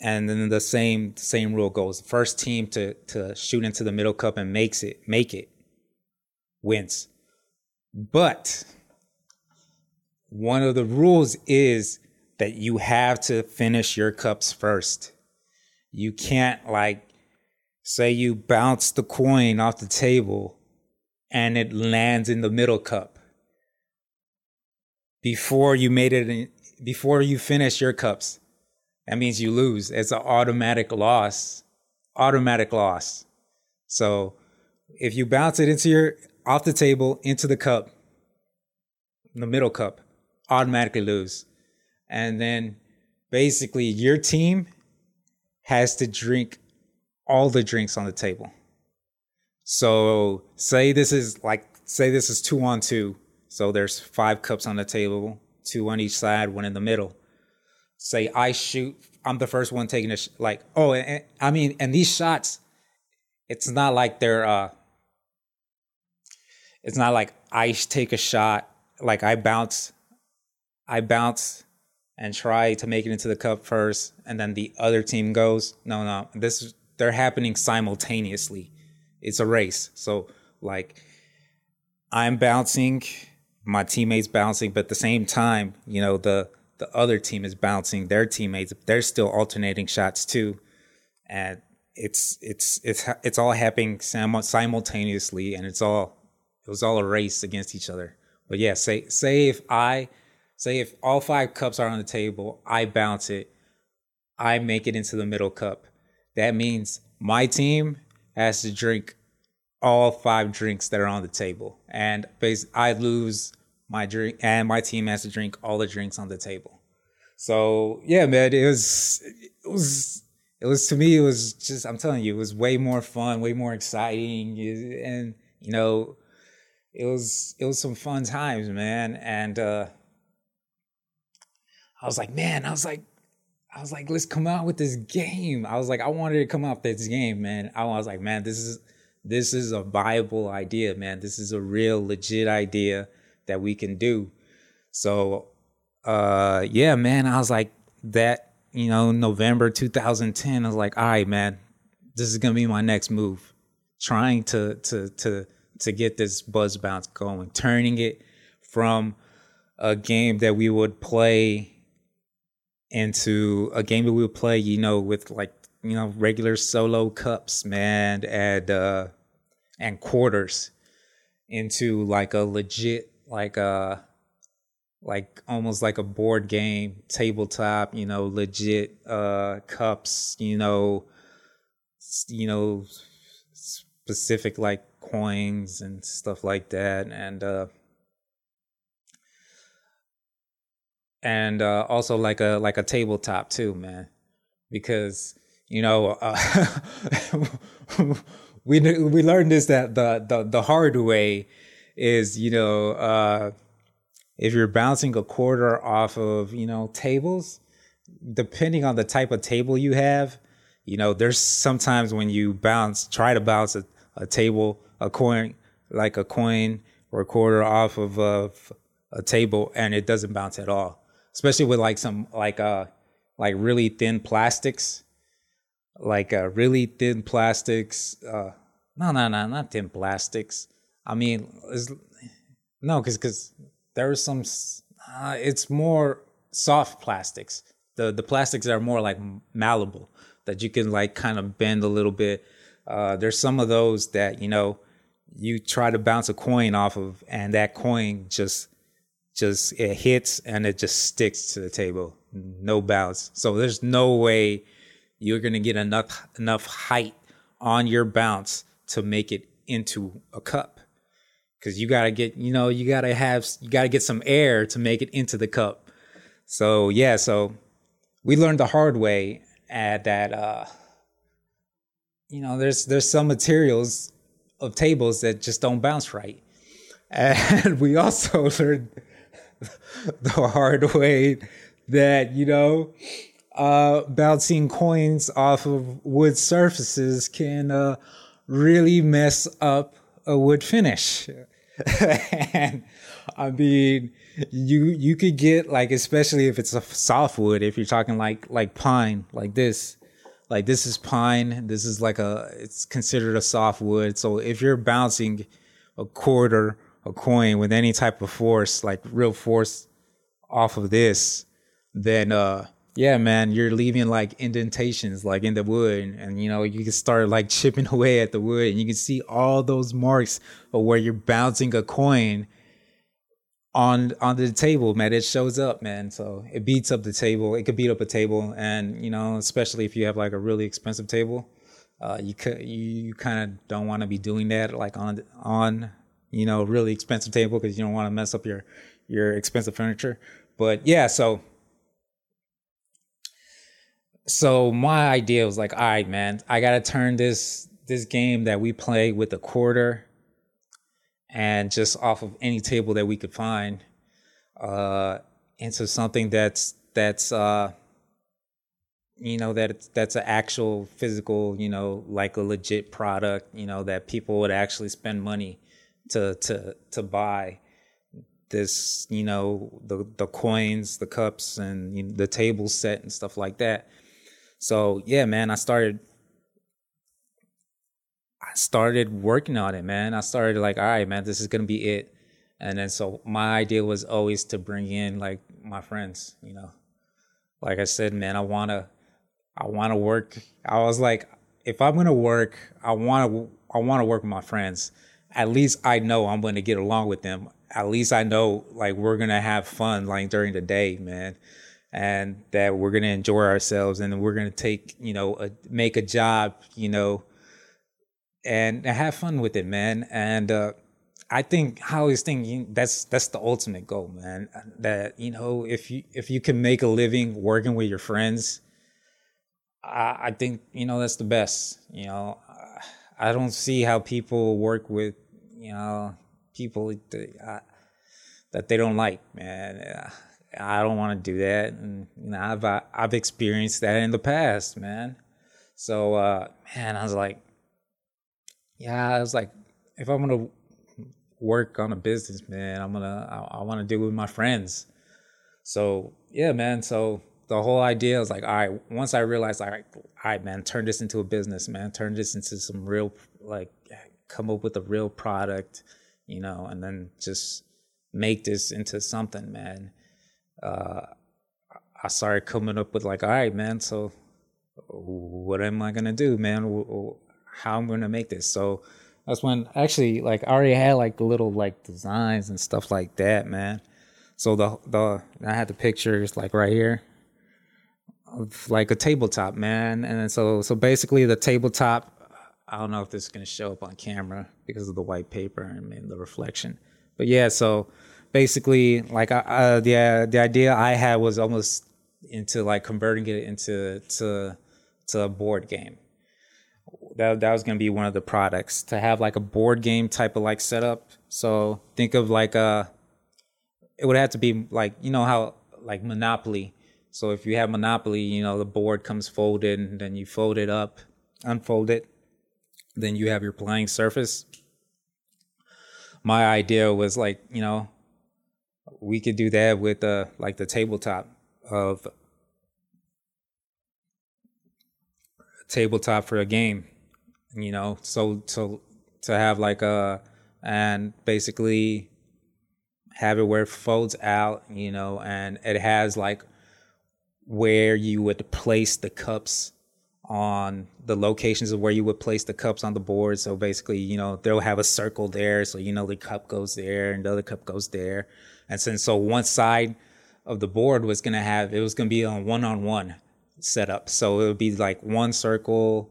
And then the same same rule goes: first team to to shoot into the middle cup and makes it, make it, wins. But one of the rules is that you have to finish your cups first. You can't like say you bounce the coin off the table and it lands in the middle cup. Before you made it in, before you finish your cups, that means you lose. It's an automatic loss. Automatic loss. So if you bounce it into your off the table into the cup, the middle cup, automatically lose and then basically your team has to drink all the drinks on the table. So say this is like say this is two on two. So there's five cups on the table, two on each side, one in the middle. Say I shoot, I'm the first one taking a sh- like oh, and, and, I mean, and these shots, it's not like they're uh, it's not like I take a shot like I bounce, I bounce and try to make it into the cup first and then the other team goes. No no this they're happening simultaneously. It's a race. So like i'm bouncing my teammates bouncing but at the same time you know the the other team is bouncing their teammates they're still alternating shots too and it's it's it's it's all happening simultaneously and it's all it was all a race against each other but yeah say say if i Say if all five cups are on the table, I bounce it, I make it into the middle cup. That means my team has to drink all five drinks that are on the table. And I lose my drink and my team has to drink all the drinks on the table. So yeah, man, it was it was it was to me it was just I'm telling you, it was way more fun, way more exciting. And you know, it was it was some fun times, man. And uh I was like, man, I was like, I was like, let's come out with this game. I was like, I wanted to come out with this game, man. I was like, man, this is this is a viable idea, man. This is a real legit idea that we can do. So uh yeah, man, I was like that, you know, November 2010, I was like, all right, man, this is gonna be my next move. Trying to to to to get this buzz bounce going, turning it from a game that we would play into a game that we would play, you know, with like, you know, regular solo cups, man, and uh and quarters into like a legit like a like almost like a board game tabletop you know legit uh cups you know you know specific like coins and stuff like that. And uh and uh, also like a like a tabletop too, man, because you know uh, *laughs* we we learned this that the the the hard way is you know uh, if you're bouncing a quarter off of you know tables, depending on the type of table you have, you know there's sometimes when you bounce try to bounce a, a table a coin like a coin or a quarter off of a, a table and it doesn't bounce at all. Especially with like some like uh like really thin plastics, like uh really thin plastics. Uh, no, no, no, not thin plastics. I mean, no, because because there's some. Uh, it's more soft plastics. The the plastics are more like malleable that you can like kind of bend a little bit. Uh, there's some of those that you know you try to bounce a coin off of, and that coin just just it hits and it just sticks to the table, no bounce. So there's no way you're gonna get enough enough height on your bounce to make it into a cup because you gotta get you know you gotta have you gotta get some air to make it into the cup so yeah so we learned the hard way at that uh you know there's there's some materials of tables that just don't bounce right and *laughs* we also *laughs* learned the hard way that you know uh bouncing coins off of wood surfaces can uh really mess up a wood finish. And *laughs* I mean, you you could get like, especially if it's a softwood, if you're talking like like pine, like this, like this is pine. This is like a, it's considered a softwood. So if you're bouncing a quarter, a coin with any type of force, like real force off of this, then uh yeah, man, you're leaving like indentations like in the wood, and, you know you can start like chipping *laughs* away at the wood, and you can see all those marks of where you're bouncing a coin on on the table, man. It shows up, man. So it beats up the table. It could beat up a table, and you know, especially if you have like a really expensive table, uh, you could you, you kind of don't want to be doing that like on on you know really expensive table because you don't want to mess up your your expensive furniture. But yeah, so so my idea was like, all right, man, I gotta turn this this game that we play with a quarter and just off of any table that we could find uh, into something that's that's uh, you know that that's an actual physical, you know, like a legit product, you know, that people would actually spend money to to to buy this, you know, the the coins, the cups, and you know, the table set and stuff like that so yeah, man, I started I started working on it, man. I started like, all right, man, this is gonna be it. And then so my idea was always to bring in like my friends, you know. Like I said, man, I wanna I wanna work. I was like, if I'm gonna work, I wanna I wanna work with my friends. At least I know I'm gonna get along with them. At least I know like we're gonna have fun like during the day, man and that we're going to enjoy ourselves and we're going to take, you know, a, make a job, you know, and have fun with it, man. And, uh, I think how he's thinking that's that's the ultimate goal, man. That you know, if you if you can make a living working with your friends, I, I think you know that's the best. You know, I don't see how people work with you know people that, uh, that they don't like, man. I don't want to do that. And you know, I've I've experienced that in the past, man. So uh, man, I was like, yeah, I was like, if I'm gonna work on a business, man, I'm gonna I, I want to do it with my friends. So yeah, man. So the whole idea was like, all right. Once I realized, right, all right, man, turn this into a business, man. Turn this into some real, like, come up with a real product, you know, and then just make this into something, man uh, I started coming up with like, all right, man. So what am I gonna do, man? How I'm gonna make this? So that's when actually like I already had like the little like designs and stuff like that, man. So the the I had the pictures like right here of like a tabletop, man. And so so basically the tabletop. I don't know if this is gonna show up on camera because of the white paper and the reflection, but yeah. So basically like uh, the the idea I had was almost into like converting it into to to a board game. That that was gonna be one of the products to have like a board game type of like setup. So think of like a uh, it would have to be like you know how like Monopoly. So if you have Monopoly, you know the board comes folded and then you fold it up, unfold it, then you have your playing surface. My idea was like you know we could do that with uh like the tabletop of tabletop for a game you know? So to to have like a and basically have it where it folds out you know and it has like where you would place the cups on the locations of where you would place the cups on the board. So basically you know they'll have a circle there so you know the cup goes there and the other cup goes there and since so one side of the board was gonna have it was gonna be on one on one setup. So it would be like one circle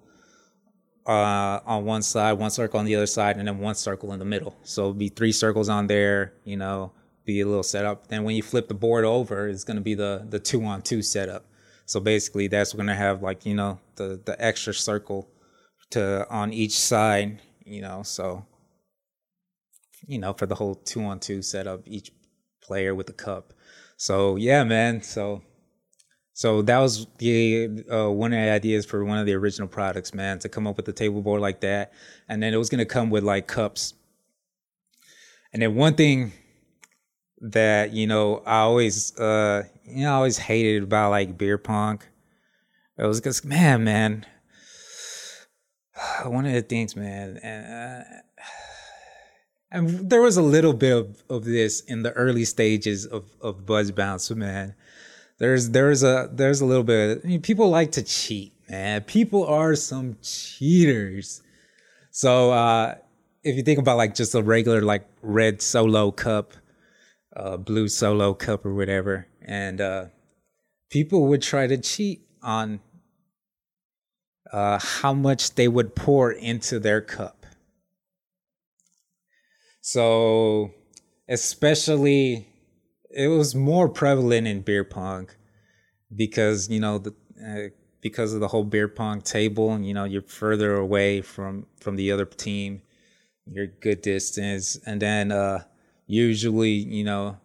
uh, on one side, one circle on the other side, and then one circle in the middle. So it'd be three circles on there, you know, be a little setup. Then when you flip the board over, it's gonna be the the two on two setup. So basically that's gonna have like, you know, the the extra circle to on each side, you know, so you know, for the whole two on two setup, each player with a cup. So yeah, man. So so that was the uh, one of the ideas for one of the original products, man, to come up with a table board like that, and then it was gonna come with like cups. And then one thing that you know I always uh you know I always hated about like beer pong, it was because man, man, *sighs* one of the things, man, and. And there was a little bit of, of this in the early stages of, of Buzz Bounce, man there's there's a there's a little bit. I mean, people like to cheat, man. People are some cheaters. So uh, if you think about like just a regular like red solo cup, uh, blue solo cup or whatever, and uh, people would try to cheat on uh, how much they would pour into their cup. So especially it was more prevalent in beer pong because you know the uh, because of the whole beer pong table and you know you're further away from from the other team you're good distance. And then uh usually you know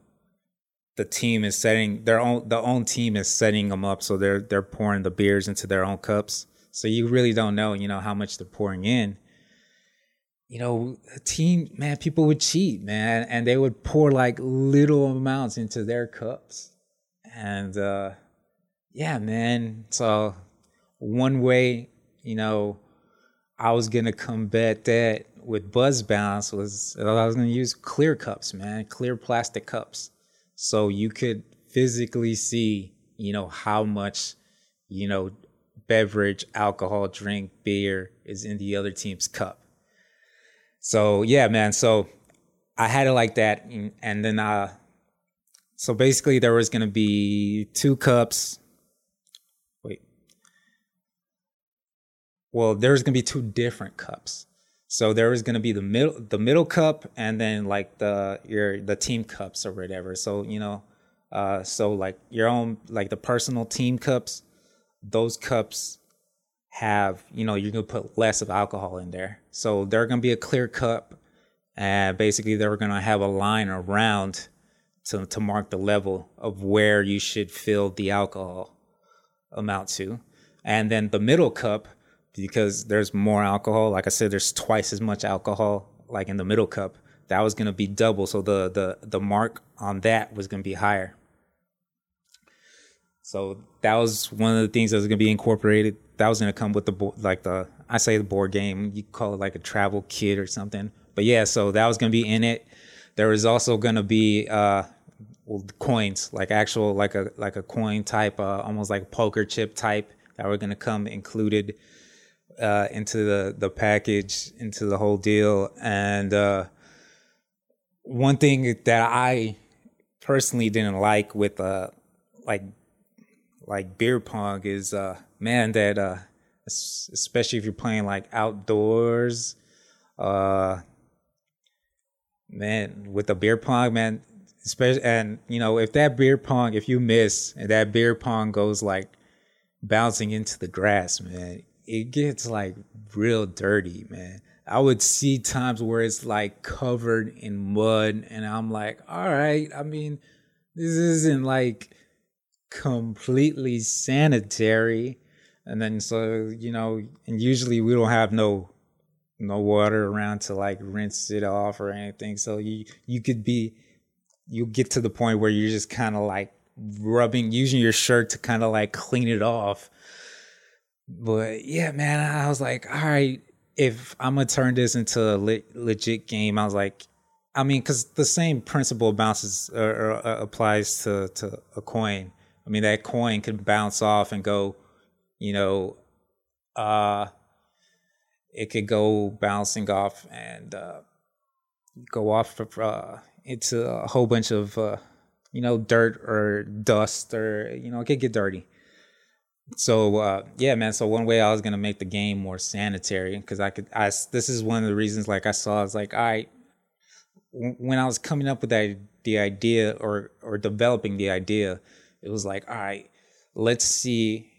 the team is setting their own the own team is setting them up. So they're they're pouring the beers into their own cups. So you really don't know you know how much they're pouring in you know, a team, man, people would cheat, man, and they would pour like little amounts into their cups. And uh yeah, man. So one way, you know, I was gonna combat that with Buzz Bounce was I was gonna use clear cups, man, clear plastic cups. So you could physically see, you know, how much, you know, beverage, alcohol, drink, beer is in the other team's cup so yeah, man. So I had it like that, and then uh, so basically there was gonna be two cups. Wait. Well, there's gonna be two different cups. So there was gonna be the middle the middle cup and then like the your the team cups or whatever. So you know, uh, so like your own like the personal team cups, those cups have you know you're gonna put less of alcohol in there. So they're gonna be a clear cup and basically they're gonna have a line around to, to mark the level of where you should fill the alcohol amount to. And then the middle cup because there's more alcohol like i said there's twice as much alcohol like in the middle cup that was going to be double. So the the the mark on that was going to be higher. So that was one of the things that was going to be incorporated. That was to come with the like the I say the board game. You call it like a travel kit or something. But yeah, so that was to be in it. There was also to be uh, coins, like actual like a like a coin type, uh, almost like poker chip type that were to come included uh, into the the package, into the whole deal. And uh, one thing that I personally didn't like with uh, like like beer pong is uh man that uh especially if you're playing like outdoors uh man with the beer pong man especially and you know if that beer pong if you miss and that beer pong goes like bouncing into the grass man it gets like real dirty man i would see times where it's like covered in mud and i'm like all right i mean this isn't like completely sanitary. And then so, you know, and usually we don't have no no water around to like rinse it off or anything. So you you could be you get to the point where you're just kind of like rubbing, using your shirt to kind of like clean it off. But yeah, man, I was like, all right, if I'm gonna turn this into a le- legit game, I was like, I mean, because the same principle bounces or, or uh, applies to to a coin. I mean, that coin can bounce off and go, you know, uh, it could go bouncing off and uh, go off uh, into a whole bunch of uh, you know dirt or dust or you know it could get dirty. So uh, yeah, man. So one way I was gonna make the game more sanitary because I could. I this is one of the reasons. Like I saw, I was like, I when I was coming up with that the idea or or developing the idea, it was like, all right, let's see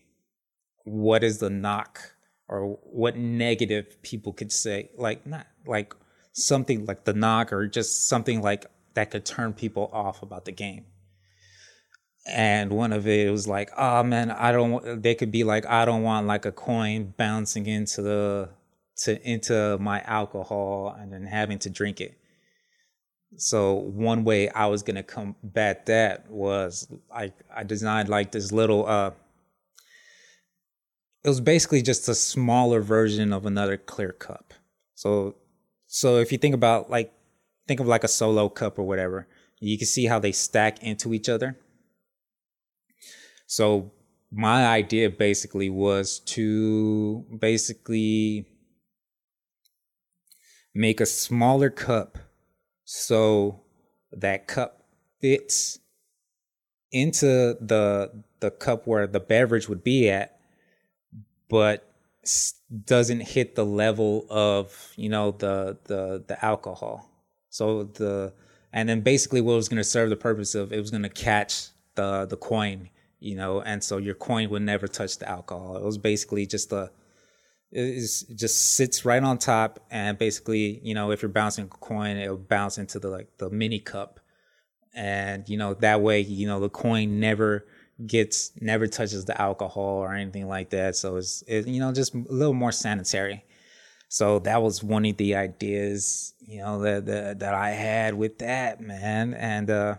what is the knock or what negative people could say. Like not like something like the knock or just something like that could turn people off about the game. And one of it was like, oh man, I don't. They could be like, I don't want like a coin bouncing into the to into my alcohol and then having to drink it. So one way I was gonna combat that was I I designed like this little uh it was basically just a smaller version of another clear cup. So so if you think about like think of like a solo cup or whatever, you can see how they stack into each other. So my idea basically was to basically make a smaller cup so that cup fits into the the cup where the beverage would be at but doesn't hit the level of you know the the the alcohol. So the and then basically what was going to serve the purpose of it was going to catch the the coin you know and so your coin would never touch the alcohol. It was basically just a is just sits right on top and basically you know if you're bouncing a coin it'll bounce into the like the mini cup. And you know that way you know the coin never gets never touches the alcohol or anything like that. So it's it, you know just a little more sanitary. So that was one of the ideas you know that that, that i had with that man. And uh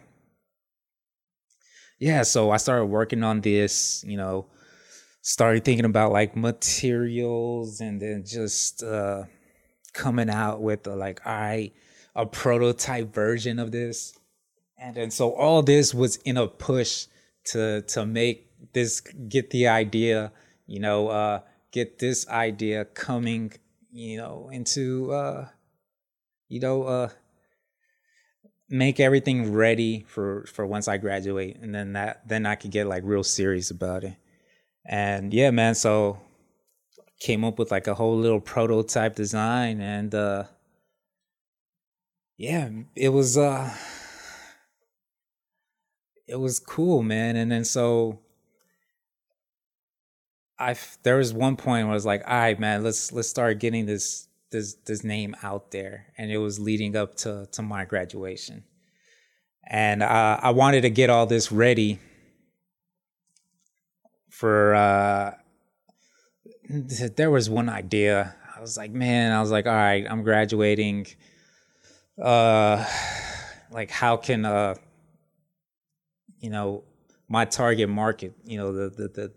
yeah so i started working on this you know started thinking about like materials and then just uh coming out with a, like a prototype version of this. And then so all this was in a push to to make this get the idea you know uh get this idea coming you know into uh you know uh make everything ready for for once I graduate. And then that then I could get like real serious about it. And yeah, man, so came up with like a whole little prototype design. And uh yeah, it was uh it was cool, man. And then so I there was one point where I was like, all right, man, let's let's start getting this this this name out there. And it was leading up to to my graduation. And uh, I wanted to get all this ready for uh there was one idea. I was like, man, I was like, all right, I'm graduating. Uh like how can uh you know my target market, you know, the the the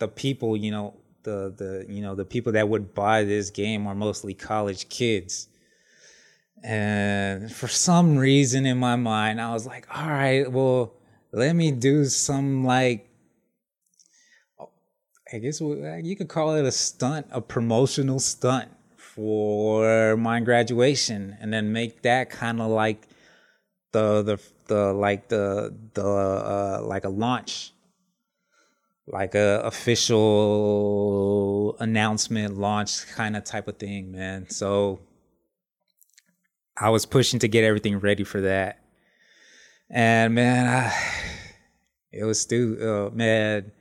the people, you know, the the you know, the people that would buy this game are mostly college kids. And for some reason in my mind, I was like, all right, well, let me do some like I guess uh, you could call it a stunt, a promotional stunt for my graduation, and then make that kind of like the the the like the the uh, like a launch, like a official announcement launch kind of type of thing, man. So I was pushing to get everything ready for that, and man, I, it was still uh, man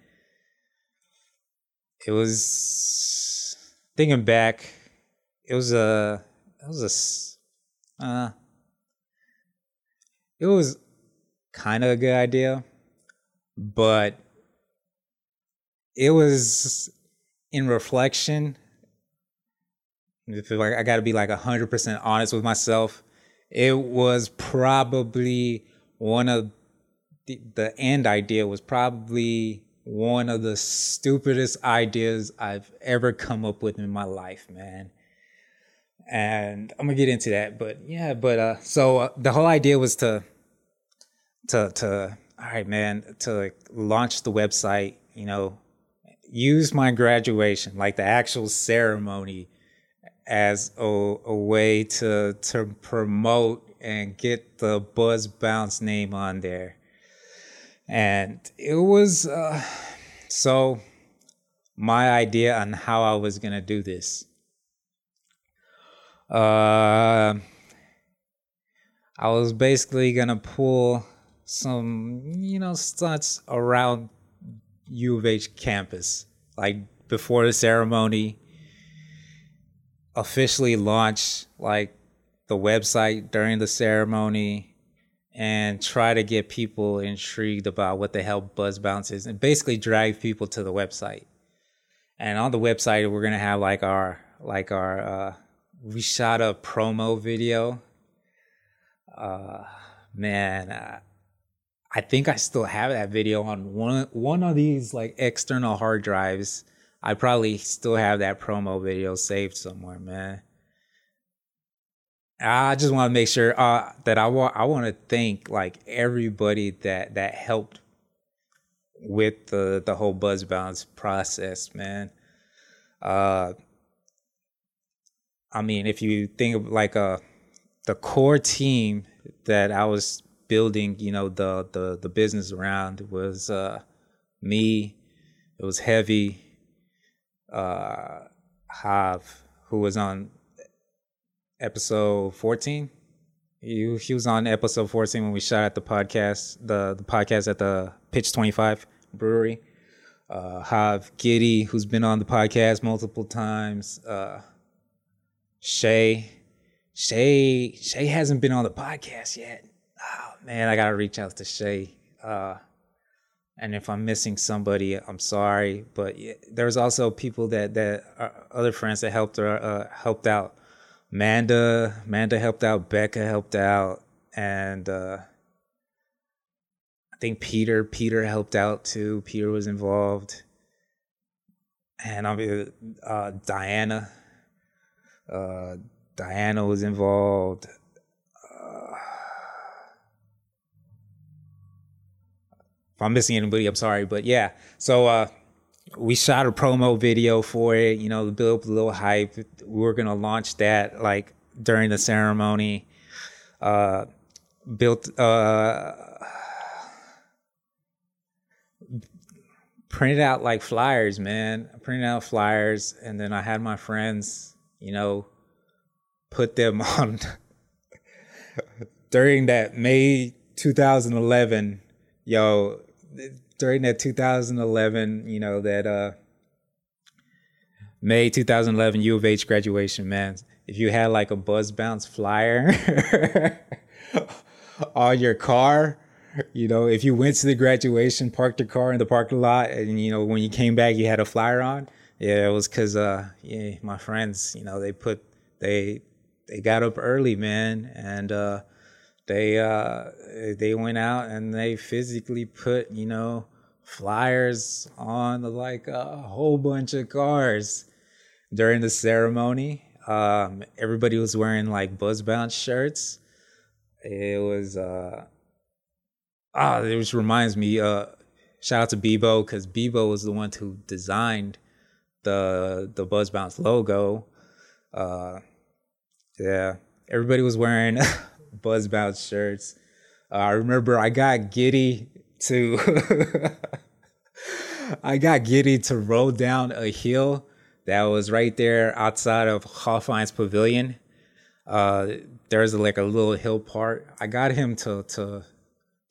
it was thinking back. It was a it was a uh, it was kind of a good idea, but it was in reflection. Like I got to be like hundred percent honest with myself, it was probably one of the, the end idea was probably one of the stupidest ideas I've ever come up with in my life, man. And I'm gonna get into that, but yeah, but uh, so uh, the whole idea was to, to, to, all right, man, to like launch the website, you know, use my graduation, like the actual ceremony, as a, a way to to promote and get the Buzz Bounce name on there. And it was uh, so my idea on how I was gonna do this. Uh, I was basically gonna pull some, you know, stunts around U of H campus, like before the ceremony, officially launch like the website during the ceremony, and try to get people intrigued about what the hell Buzz Bounce is, and basically drag people to the website. And on the website, we're gonna have like our like our uh, we shot a promo video. Uh, man, uh, I think I still have that video on one one of these like external hard drives. I probably still have that promo video saved somewhere, man. I just want to make sure uh, that I want I want to thank like everybody that that helped with the the whole buzz bounce process, man. Uh, I mean, if you think of like uh the core team that I was building, you know, the the the business around was uh me, it was heavy, uh Hav, who was on episode 14. He, he was on episode 14 when we shot at the podcast, the, the podcast at the Pitch 25 brewery. Uh, Hav Giddy, who's been on the podcast multiple times. Uh, Shay. Shay Shay hasn't been on the podcast yet. Oh man, I gotta reach out to Shay. Uh, and if I'm missing somebody, I'm sorry. But yeah, there's also people that that are other friends that helped her uh, helped out. Manda, Manda helped out. Becca helped out, and uh, I think Peter, Peter helped out too. Peter was involved, and I mean, uh, Diana, uh, Diana was involved. Uh, if I'm missing anybody, I'm sorry, but yeah. So uh, we shot a promo video for it, you know, build up a little hype. We're gonna launch that like during the ceremony. Uh, built uh, printed out like flyers, man. Printed out flyers, and then I had my friends, you know, put them *laughs* on during that May 2011. Yo, during that 2011, you know, that uh May 2011 U of H graduation, man. If you had like a Buzz Bounce flyer *laughs* on your car, you know, if you went to the graduation, parked your car in the parking lot, and you know, when you came back, you had a flyer on. Yeah, it was because uh, yeah, my friends, you know, they put they they got up early, man, and uh, they uh, they went out and they physically put you know flyers on like a whole bunch of cars during the ceremony. Um, everybody was wearing like Buzz Bounce shirts. It was uh ah, it just reminds me. Uh, shout out to Bebo because Bebo was the one who designed the the Buzz Bounce logo. Uh, yeah, everybody was wearing *laughs* Buzz Bounce shirts. Uh, I remember I got giddy to *laughs* I got giddy to roll down a hill that was right there outside of Hofheinz Pavilion. Uh, there's like a little hill part. I got him to to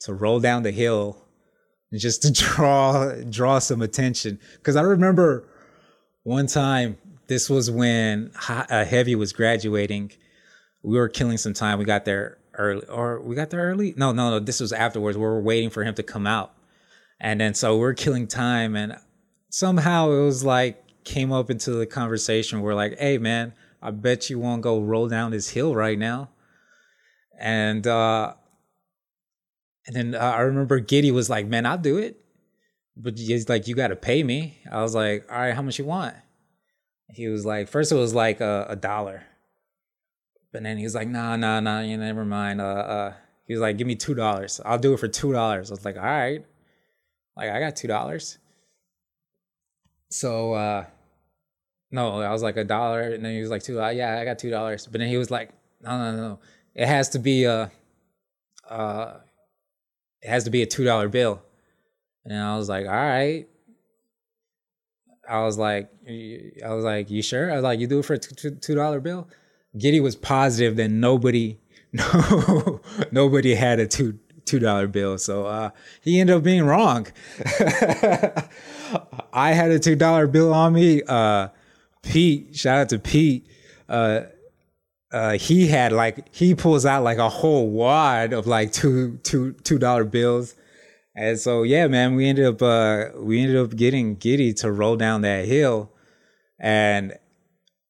to roll down the hill just to *laughs* draw draw some attention because I remember one time this was when uh, Heavy was graduating. We were killing some time. We got there early, or we got there early. No, no, no. This was afterwards. We were waiting for him to come out, and then so we're killing time, and somehow it was like came up into the conversation. We're like, "Hey, man, I bet you won't go roll down this hill right now." and uh, and then uh, I remember Giddy was like, "Man, I'll do it," but he's like, "You got to pay me." I was like, "All right, how much you want?" He was like, first it was like a, a dollar, but then he was like, "Nah, nah, nah, you never mind." Uh, uh, he was like, "Give me two dollars. I'll do it for two dollars." I was like, "All right." Like I got two dollars. So uh no, I was like a dollar, and then he was like two. Uh, yeah, I got two dollars. But then he was like, no, no, no, it has to be a, uh, it has to be a two dollar bill. And I was like, all right. I was like, I was like, you sure? I was like, you do it for a two dollar bill. Giddy was positive that nobody, *laughs* no, nobody had a two two dollar bill. So uh, he ended up being wrong. *laughs* I had a two dollar bill on me. Uh, Pete, shout out to Pete. Uh, uh, he had like he pulls out like a whole wad of like two two two dollar bills. And so yeah, man, we ended up uh, we ended up getting Giddy to roll down that hill, and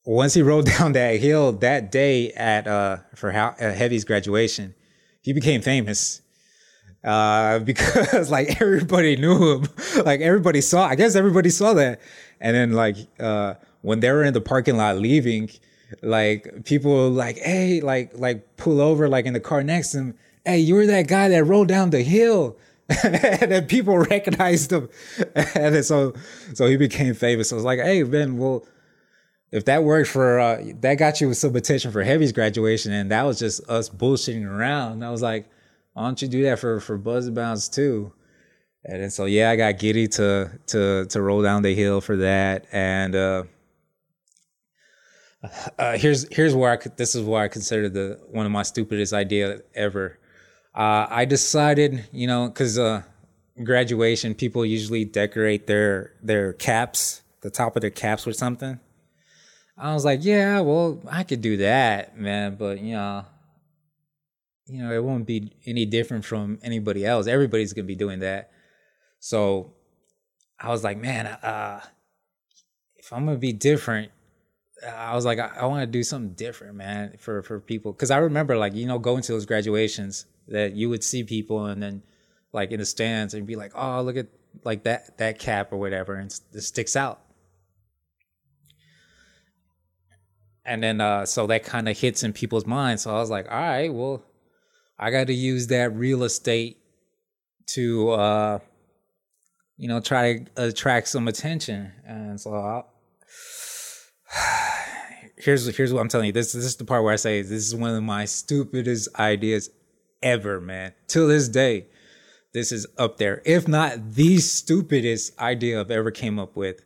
once he *laughs* rolled down that hill that day at uh for how, uh, Heavy's graduation, he became famous uh, *laughs* because like everybody knew him, *laughs* like everybody saw. I guess everybody saw that, and then like uh, when they were in the parking lot leaving, like people like, hey, like like pull over like in the car next to him. Hey, you were that guy that rolled down the hill. *laughs* and then people recognized him, *laughs* and so so he became famous. So I was like, hey man, well, if that worked for uh, that got you some attention for Heavy's graduation, and that was just us bullshitting around. And I was like, why don't you do that for for Buzz Bounce too? And then, so yeah, I got Giddy to to to roll down the hill for that, and uh, uh, here's here's where I this is where I consider the one of my stupidest idea ever. Uh, I decided, you know, because uh, graduation people usually decorate their their caps, the top of their caps with something. I was like, yeah, well, I could do that, man, but you know, you know, it won't be any different from anybody else. Everybody's gonna be doing that. So I was like, man, uh, if I'm gonna be different, I was like, I, I want to do something different, man, for for people. Because I remember, like, you know, going to those graduations that you would see people, and then like in the stands, and be like, oh, look at like that that cap or whatever, and it sticks out. And then, uh, so that kind of hits in people's minds. So I was like, all right, well, I got to use that real estate to, uh, you know, try to attract some attention. And so I'll, *sighs* here's here's what I'm telling you. This, this is the part where I say this is one of my stupidest ideas ever, man. Till this day, this is up there. If not the stupidest idea I've ever came up with.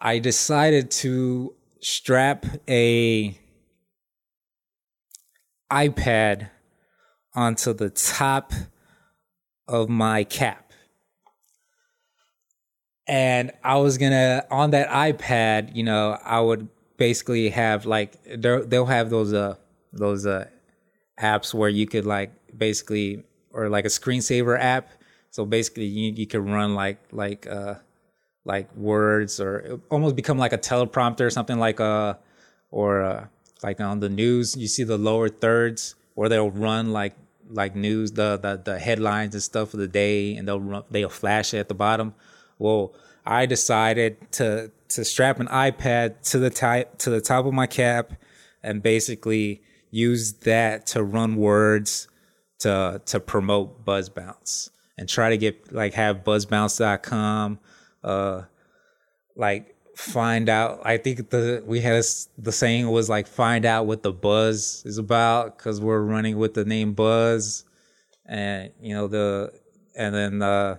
I decided to strap a iPad onto the top of my cap. And I was gonna on that iPad, you know, I would basically have like they'll have those uh those uh apps where you could like basically or like a screensaver app. So basically, you you could run like like uh like words or almost become like a teleprompter or something like a uh, or uh, like on the news you see the lower thirds where they'll run like like news the, the the headlines and stuff of the day and they'll run, they'll flash it at the bottom well i decided to to strap an ipad to the type to the top of my cap and basically use that to run words to to promote buzz bounce and try to get like have buzzbounce.com uh like find out. I think the we had a, the saying was like find out what the buzz is about because we're running with the name buzz and you know the and then uh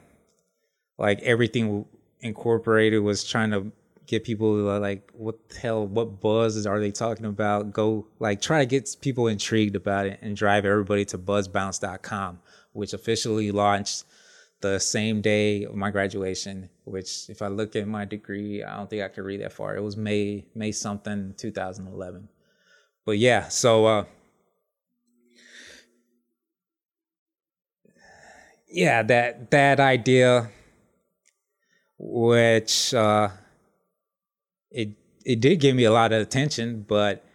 like everything incorporated was trying to get people like what the hell what buzz are they talking about go like try to get people intrigued about it and drive everybody to buzzbounce.com which officially launched the same day of my graduation, which if I look at my degree, I don't think I could read that far. It was May May something 2011. But yeah, so uh yeah, that that idea which uh it it did give me a lot of attention, but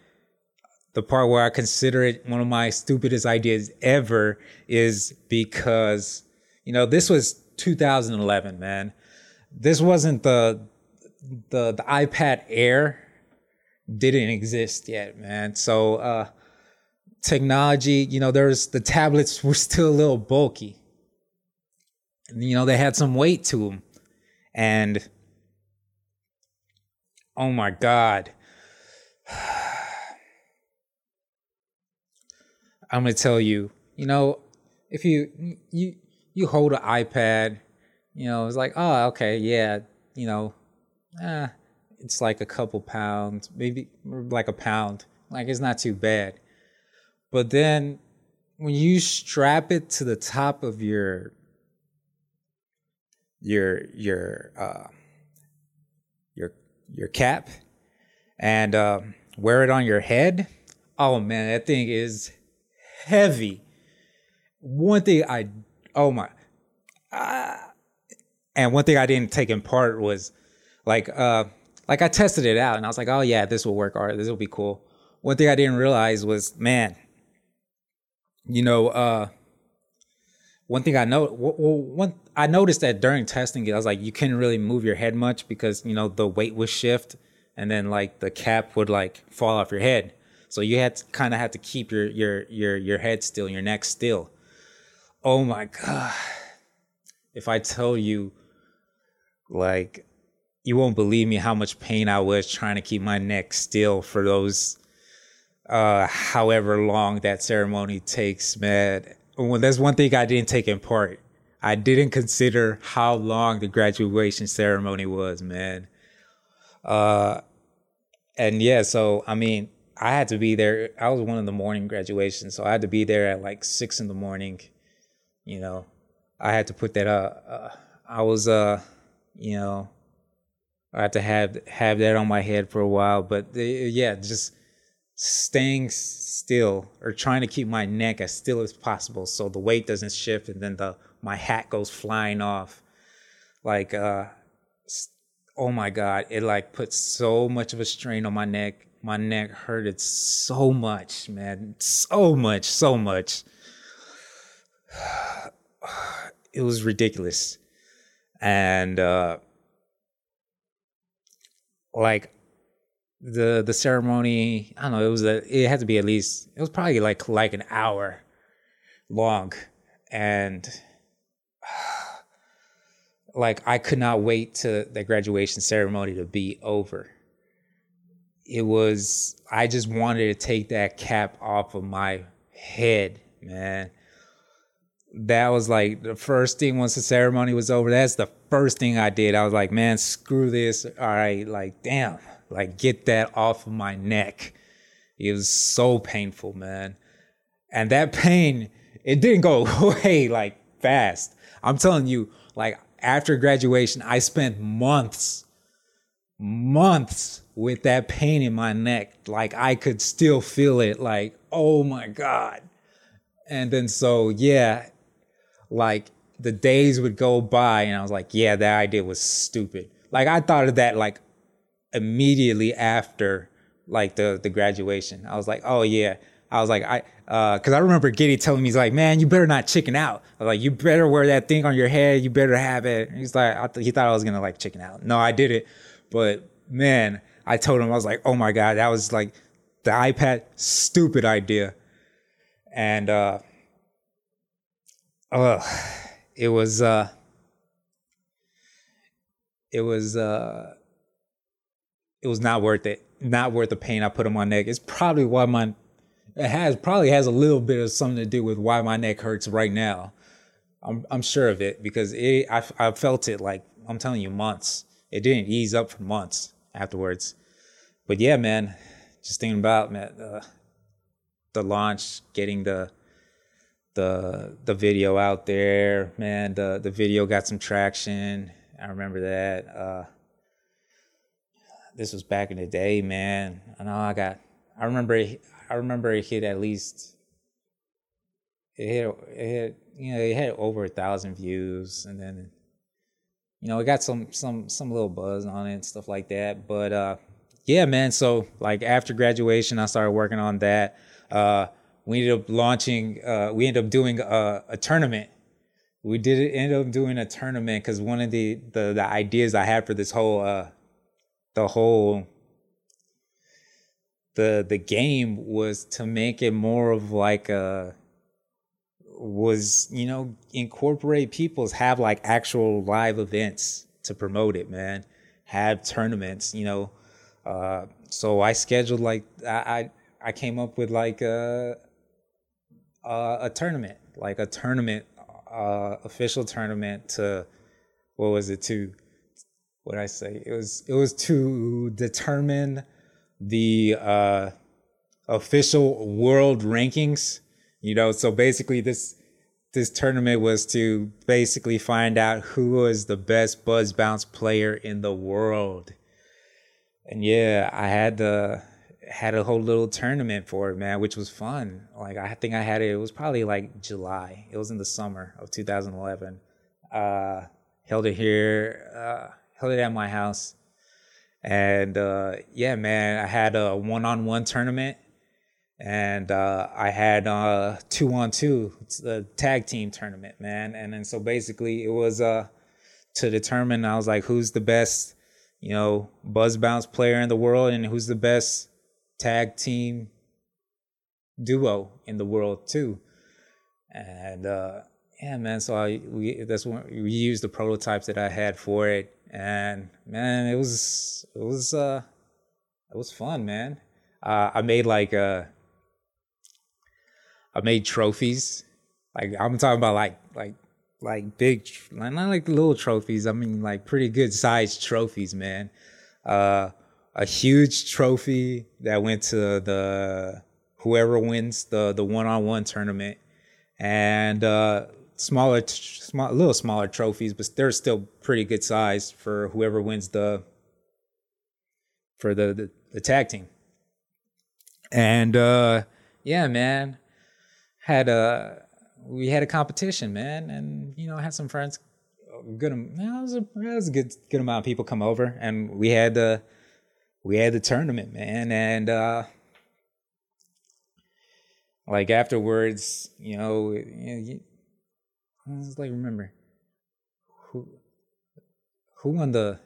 the part where I consider it one of my stupidest ideas ever is because, you know, this was 2011, man. This wasn't the the the iPad Air didn't exist yet, man. So uh technology, you know, there's the tablets were still a little bulky. You know, they had some weight to them. And oh my god. *sighs* I'm gonna tell you, you know, if you you you hold an iPad, you know, it's like, oh, okay, yeah, you know, eh, it's like a couple pounds, maybe like a pound, like it's not too bad. But then when you strap it to the top of your your your uh, your cap and uh, wear it on your head, oh man, that thing is heavy. One thing I, oh my, uh, and one thing I didn't take in part was like, uh, like I tested it out and I was like, oh yeah, this will work. All right, this will be cool. One thing I didn't realize was, man, you know, uh, one thing I know, one I noticed that during testing it, I was like, you couldn't really move your head much because you know the weight would shift, and then like the cap would like fall off your head. So you had to kind of had to keep your your your your head still, your neck still. Oh my god! If I tell you, like, you won't believe me how much pain I was trying to keep my neck still for those, uh, however long that ceremony takes, man. Well, that's one thing I didn't take in part. I didn't consider how long the graduation ceremony was, man. Uh, and yeah, so I mean, I had to be there. I was one of the morning graduations, so I had to be there at like six in the morning. You know, I had to put that up. Uh, I was, uh, you know, I had to have have that on my head for a while. But uh, yeah, just staying still or trying to keep my neck as still as possible so the weight doesn't shift and then the my hat goes flying off. Like, uh, oh my god, it like put so much of a strain on my neck my neck hurted so much, man. So much, so much. *sighs* It was ridiculous. And uh like the the ceremony, I don't know, it was a it had to be at least it was probably like like an hour long and *sighs* like I could not wait to the graduation ceremony to be over it was I just wanted to take that cap off of my head, man. That was like the first thing once the ceremony was over. That's the first thing I did. I was like, man, screw this. All right, like, damn, like, get that off of my neck. It was so painful, man. And that pain, it didn't go *laughs* away like fast. I'm telling you, like, after graduation, I spent months, months with that pain in my neck. Like I could still feel it, like, oh my God. And then so, yeah, like the days would go by and I was like, yeah, that idea was stupid. Like I thought of that like immediately after like the the graduation. I was like, oh yeah. I was like, I uh, cause I remember Giddy telling me, he's like, man, you better not chicken out. I was like, you better wear that thing on your head. You better have it. And he's like, th- he thought I was gonna like chicken out. No, I did it. But man, I told him I was like, oh my god, that was like the iPad stupid idea, and uh, uh it was uh, it was uh, it was not worth it. Not worth the pain I put on my neck. It's probably why my it has probably has a little bit of something to do with why my neck hurts right now. I'm I'm sure of it because it I I felt it like I'm telling you months. It didn't ease up for months afterwards. But yeah, man, just thinking about man, uh, the launch, getting the the the video out there, man. The the video got some traction. I remember that. Uh, this was back in the day, man. I know I got. I remember. I remember it hit at least. It hit. It hit. You know, it had over a thousand views, and then you know, it got some some some little buzz on it and stuff like that. But uh, yeah, man. So like after graduation, I started working on that. Uh, we ended up launching. Uh, we ended up doing a, a tournament. We did end up doing a tournament because one of the, the the ideas I had for this whole uh, the whole the the game was to make it more of like a was you know incorporate people's have like actual live events to promote it man. Have tournaments you know. Uh so i scheduled like i i, came up with like a, a a tournament like a tournament uh official tournament to what was it to what i say? It was it was to determine the uh official world rankings you know? So basically this this tournament was to basically find out who was the best buzz bounce player in the world. And yeah i had the had a whole little tournament for it man which was fun. Like i think i had it it was probably like july. It was in the summer of 2011 uh held it here uh held it at my house and uh yeah man i had a one-on-one tournament and uh, I had a two on two, tag team tournament, man. And then so basically it was uh, to determine I was like, who's the best, you know, buzz bounce player in the world, and who's the best tag team duo in the world too. And uh, yeah, man. So I we that's when we used the prototypes that I had for it, and man, it was it was uh it was fun, man. Uh, I made like uh, I made trophies. Like I'm talking about like like like big like not like little trophies. I mean like pretty good sized trophies, man. Uh a huge trophy that went to the whoever wins the the one-on-one tournament and uh smaller small little smaller trophies but they're still pretty good size for whoever wins the for the the, the tag team and uh yeah man had a we had a competition, man, and you know, I had some friends. Good, it was a was a good good amount of people come over, and we had the we had the tournament, man, and uh like afterwards, you know, you, you, I was like, remember who who won the.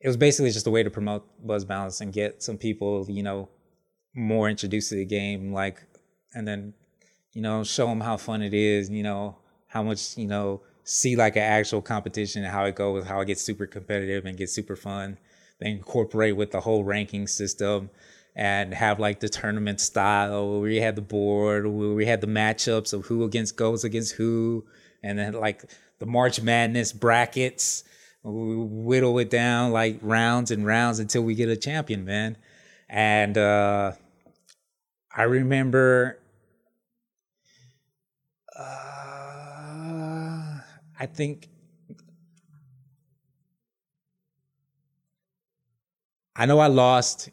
It was basically just a way to promote Buzz Bounce and get some people, you know, more introduced to the game, like and then you know show them how fun it is you know how much you know see like an actual competition and how it goes how it gets super competitive and gets super fun then incorporate with the whole ranking system and have like the tournament style where we had the board where we had the matchups of who against goes against who and then like the march madness brackets. We whittle it down like rounds and rounds until we get a champion man. And uh I remember uh, I think I know I lost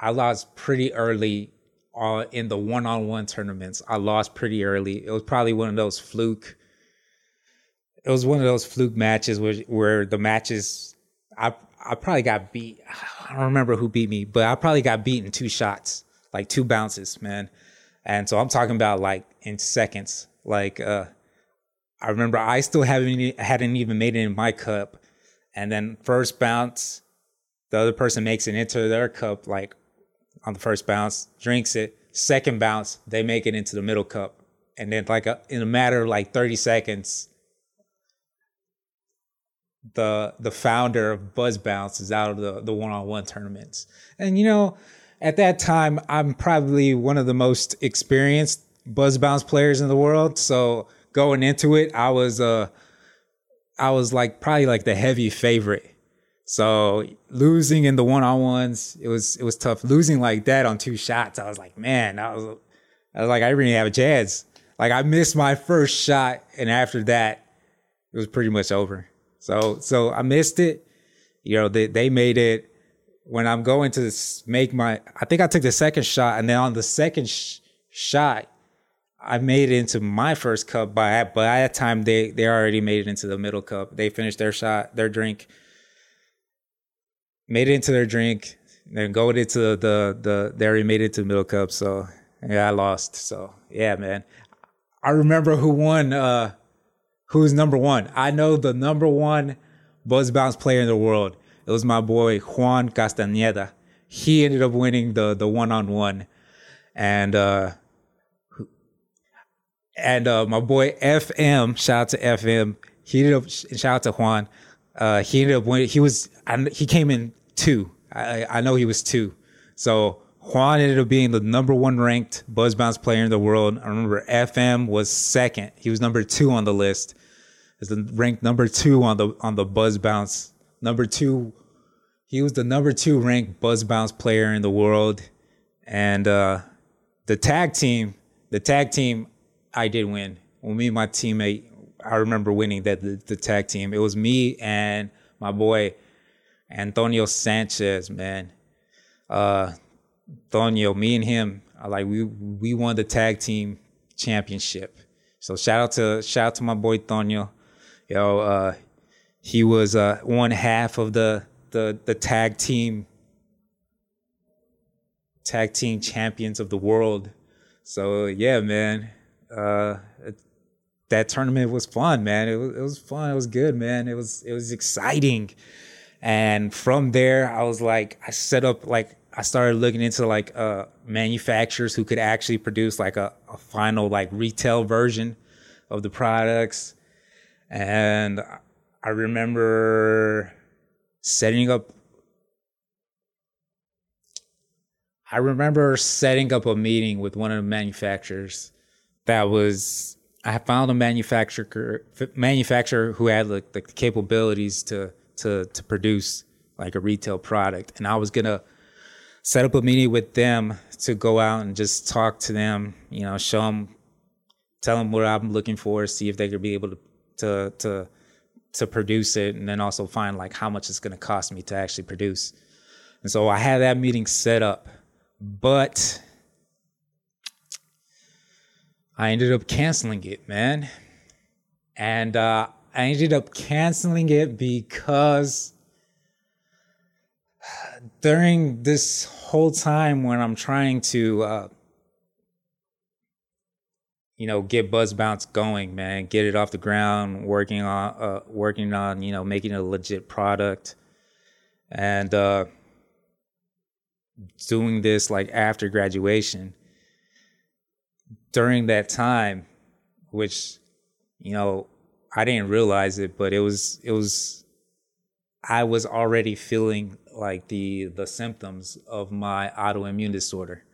I lost pretty early uh, in the one-on-one tournaments. I lost pretty early. It was probably one of those fluke it was one of those fluke matches where where the matches I I probably got beat. I don't remember who beat me, but I probably got beat in two shots like two bounces, man. And so I'm talking about like in seconds. Like uh I remember I still haven't hadn't even made it in my cup. And then first bounce, the other person makes it into their cup like on the first bounce, drinks it. Second bounce, they make it into the middle cup. And then like a, in a matter of like 30 seconds, the the founder of Buzz Bounce is out of the the one on one tournaments. And you know, at that time, I'm probably one of the most experienced buzz bounce players in the world. So going into it, I was uh I was like probably like the heavy favorite. So losing in the one on ones, it was it was tough. Losing like that on two shots, I was like, man, I was I was like, I really have a chance. Like I missed my first shot, and after that, it was pretty much over. So so I missed it. You know, they they made it when I'm going to make my, I think I took the second shot, and then on the second sh- shot, I made it into my first cup. By by that time, they they already made it into the middle cup. They finished their shot, their drink, made it into their drink, then go into the the, the they already made it to the middle cup. So yeah, I lost. So yeah, man. I remember who won. Uh, who's number one? I know the number one buzz bounce player in the world. It was my boy Juan Castañeda. He ended up winning the the one on one, and uh, and uh, my boy FM. Shout out to FM. He ended up shout out to Juan. Uh, he ended up winning. He was he came in two. I I know he was two. So Juan ended up being the number one ranked buzz bounce player in the world. I remember FM was second. He was number two on the list. Is the ranked number two on the on the buzz bounce. Number two, he was the number two ranked buzz bounce player in the world. And uh, the tag team, the tag team, I did win. When me and my teammate, I remember winning that the, the tag team. It was me and my boy Antonio Sanchez, man. Uh, Tonio, me and him, I like we we won the tag team championship. So shout out to shout out to my boy Tonio. Yo, uh, he was uh, one half of the the the tag team tag team champions of the world. So yeah, man. Uh, that tournament was fun, man. It was it was fun. It was good, man. It was it was exciting. And from there, I was like, I set up like I started looking into like uh, manufacturers who could actually produce like a, a final like retail version of the products. And I remember setting up I remember setting up a meeting with one of the manufacturers that was I found a manufacturer manufacturer who had like the capabilities to to to produce like a retail product and I was to set up a meeting with them to go out and just talk to them, you know, show them, tell them what I'm looking for, see if they could be able to, to, to, to produce it, and then also find like how much it's to cost me to actually produce. And so I had that meeting set up, but I ended up canceling it, man. And uh, I ended up canceling it because during this whole time when I'm trying to, uh, you know, get Buzz Bounce going, man, get it off the ground, working on, uh, working on, you know, making a legit product, and uh, doing this like after graduation. During that time, which, you know, I didn't realize it, but it was it was I was already feeling like the the symptoms of my autoimmune disorder,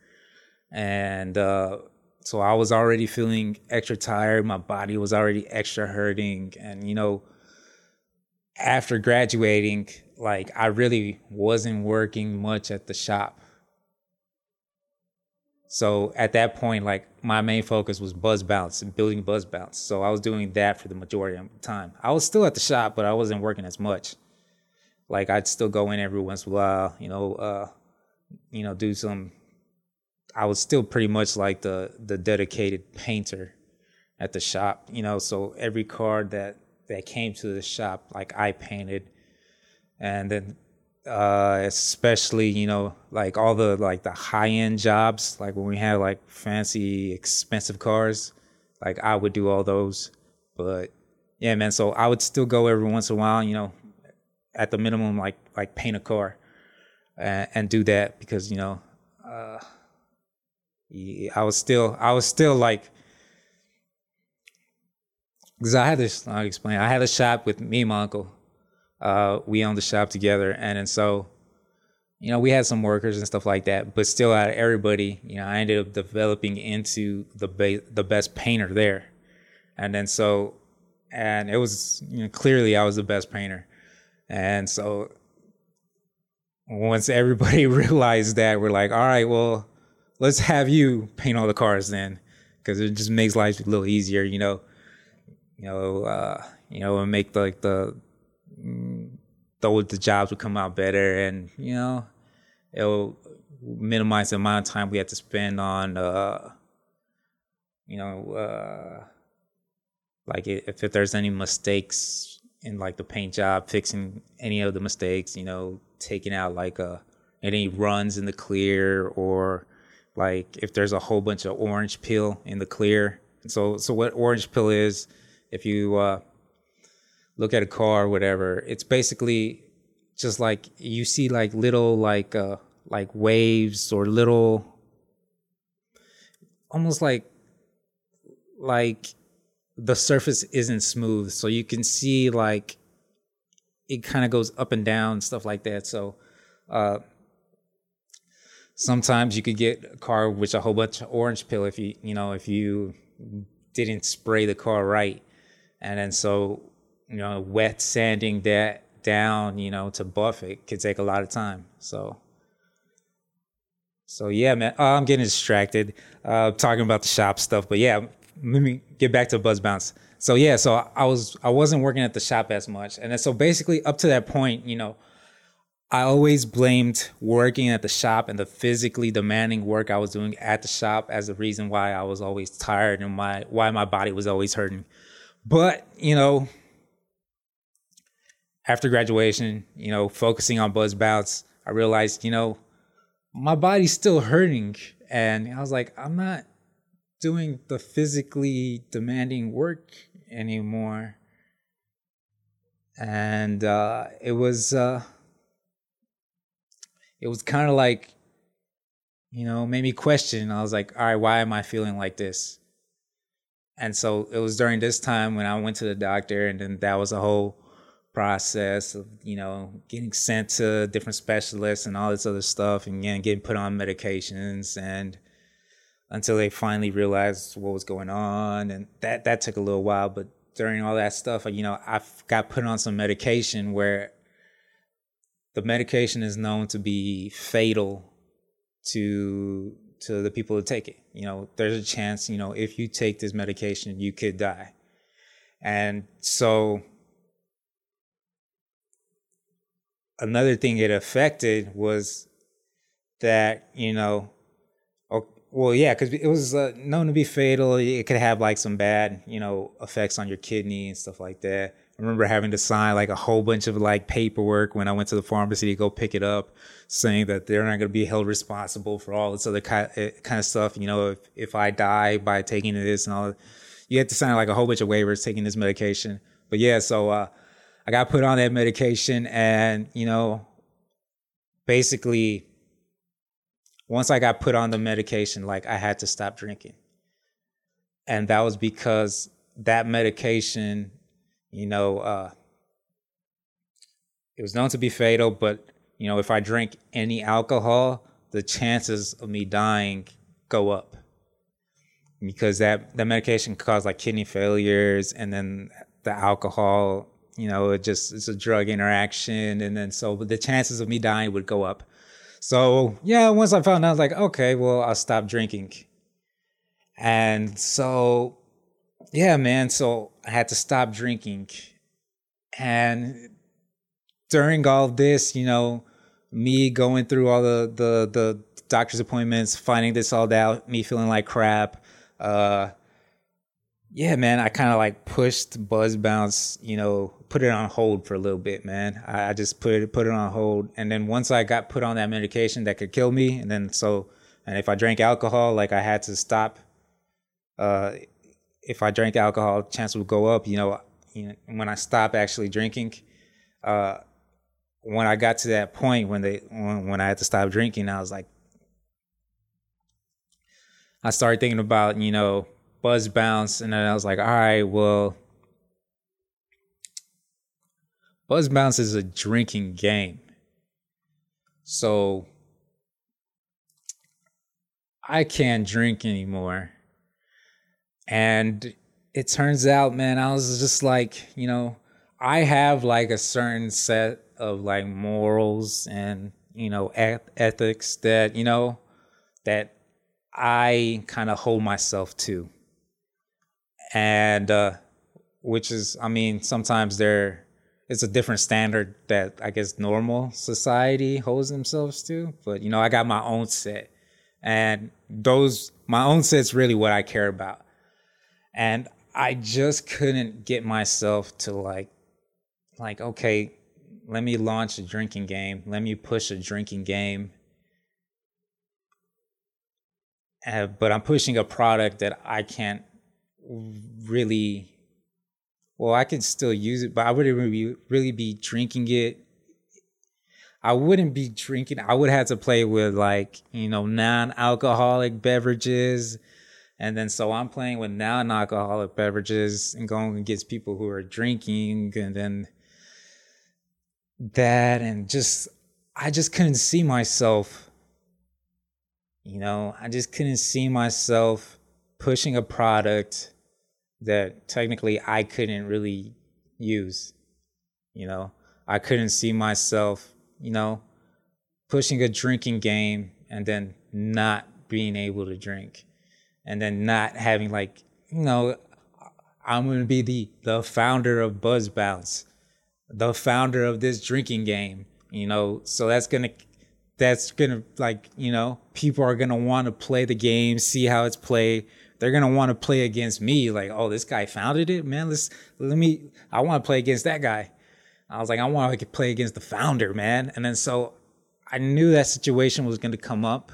and uh, so I was already feeling extra tired. My body was already extra hurting, and you know, after graduating, like I really wasn't working much at the shop. So at that point, like my main focus was buzz bounce and building buzz bounce. So I was doing that for the majority of the time. I was still at the shop, but I wasn't working as much like I'd still go in every once in a while, you know, uh, you know, do some. I was still pretty much like the the dedicated painter at the shop, you know. So every card that that came to the shop, like I painted, and then uh, especially you know like all the like the high end jobs, like when we had like fancy expensive cars, like I would do all those. But yeah, man. So I would still go every once in a while, you know, at the minimum like like paint a car and, and do that because you know uh, I was still I was still like because I had this I'll explain I had a shop with me and my uncle uh, we owned the shop together. And then so you know we had some workers and stuff like that but still out of everybody you know I ended up developing into the ba- the best painter there. And then so and it was you know clearly I was the best painter. And so once everybody *laughs* realized that, we're like, all right, well, let's have you paint all the cars then, because it just makes life a little easier, you know. You know, uh, you know, and make like the the the jobs would come out better, and you know, it'll minimize the amount of time we have to spend on, uh, you know, uh, like if, if there's any mistakes in like the paint job, fixing any of the mistakes, you know, taking out like uh any runs in the clear or like if there's a whole bunch of orange peel in the clear. So so what orange peel is, if you uh look at a car whatever, it's basically just like you see like little like uh like waves or little almost like like the surface isn't smooth. So you can see like it kind of goes up and down stuff like that. So uh sometimes you could get a car with a whole bunch of orange peel if you you know if you didn't spray the car right. And then so you know wet sanding that down you know to buff it could take a lot of time. So so yeah man oh, i'm getting distracted uh talking about the shop stuff but yeah let me get back to buzz bounce. So yeah so i was i wasn't working at the shop as much. And so basically up to that point you know I always blamed working at the shop and the physically demanding work I was doing at the shop as the reason why I was always tired and my why my body was always hurting. But, you know, after graduation, you know, focusing on buzz bounce, I realized, you know, my body's still hurting. And I was like, I'm not doing the physically demanding work anymore. And uh, it was uh, it was kind of like, you know, made me question. I was like, all right, why am I feeling like this? And so it was during this time when I went to the doctor, and then that was a whole process of, you know, getting sent to different specialists and all this other stuff, and again, getting put on medications, and until they finally realized what was going on, and that that took a little while. But during all that stuff, you know, I got put on some medication where the medication is known to be fatal to to the people who take it. You know, there's a chance, you know, if you take this medication, you could die. And so another thing it affected was that, you know, well, yeah, because it was uh, known to be fatal. It could have like some bad, you know, effects on your kidney and stuff like that. I remember having to sign like a whole bunch of like paperwork when I went to the pharmacy to go pick it up, saying that they're not going to be held responsible for all this other kind of, eh, kind of stuff. You know, if if I die by taking this and all, you have to sign like a whole bunch of waivers taking this medication. But yeah, so uh, I got put on that medication, and you know, basically, once I got put on the medication, like I had to stop drinking, and that was because that medication you know, uh, it was known to be fatal, but you know, if I drink any alcohol, the chances of me dying go up. Because that that medication causes like kidney failures, and then the alcohol, you know, it just it's a drug interaction, and then so the chances of me dying would go up. So yeah, once I found out, I was like, okay, well, I'll stop drinking, and so yeah, man. So I had to stop drinking. And during all this, you know, me going through all the, the, the doctor's appointments, finding this all out, me feeling like crap. Uh, yeah, man, I kind of like pushed Buzz Bounce, you know, put it on hold for a little bit, man. I, I just put it, put it on hold. And then once I got put on that medication that could kill me, and then so, and if I drank alcohol, like I had to stop, uh, if I drank alcohol, chance would go up. You know, you know when I stopped actually drinking, uh, when I got to that point when they when, when I had to stop drinking, I was like, I started thinking about you know buzz bounce, and then I was like, all right, well, buzz bounce is a drinking game, so I can't drink anymore and it turns out, man, I was just like, you know, I have like a certain set of like morals and, you know, ethics that, you know, that I kind of hold myself to. And, uh, which is, I mean, sometimes there, it's a different standard that I guess normal society holds themselves to. But, you know, I got my own set. And those, my own set's really what I care about and I just couldn't get myself to like like, okay, let me launch a drinking game. Let me push a drinking game. Uh, but I'm pushing a product that I can't really. Well, I can still use it, but I wouldn't really, really be drinking it. I wouldn't be drinking. I would have to play with like you know non-alcoholic beverages, and then so I'm playing with non-alcoholic beverages and going against people who are drinking, and then that and just I just couldn't see myself. You know, I just couldn't see myself pushing a product that technically I couldn't really use. You know, I couldn't see myself, you know, pushing a drinking game and then not being able to drink and then not having like, you know, I'm going to be the the founder of Buzz Bounce the founder of this drinking game, you know, so that's gonna that's gonna like you know people are gonna want to play the game, see how it's played. They're gonna want to play against me, like, oh, this guy founded it, man. Let's let me. I want to play against that guy. I was like, I want to play against the founder, man. And then so I knew that situation was gonna come up,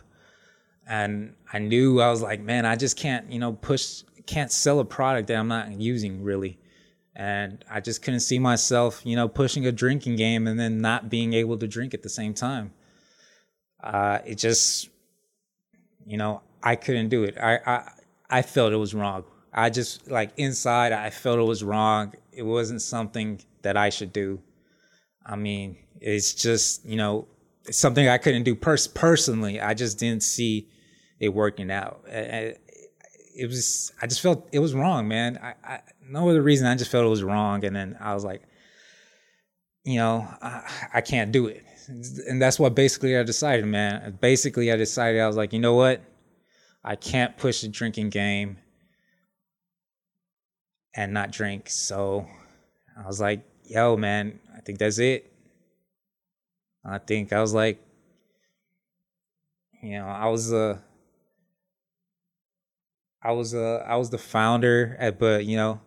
and I knew I was like, man, I just can't, you know, push, can't sell a product that I'm not using really and I just couldn't see myself, you know, pushing a drinking game and then not being able to drink at the same time. Uh, it just, you know, I couldn't do it. I, I, I felt it was wrong. I just like inside, I felt it was wrong. It wasn't something that I should do. I mean, it's just, you know, something I couldn't do pers- personally. I just didn't see it working out. It was, I just felt it was wrong, man. I, I no other reason. I just felt it was wrong, and then I was like, you know, I, I can't do it, and that's what basically I decided, man. Basically, I decided I was like, you know what, I can't push the drinking game and not drink. So I was like, yo, man, I think that's it. I think I was like, you know, I was a. Uh, I was uh I was the founder at but you know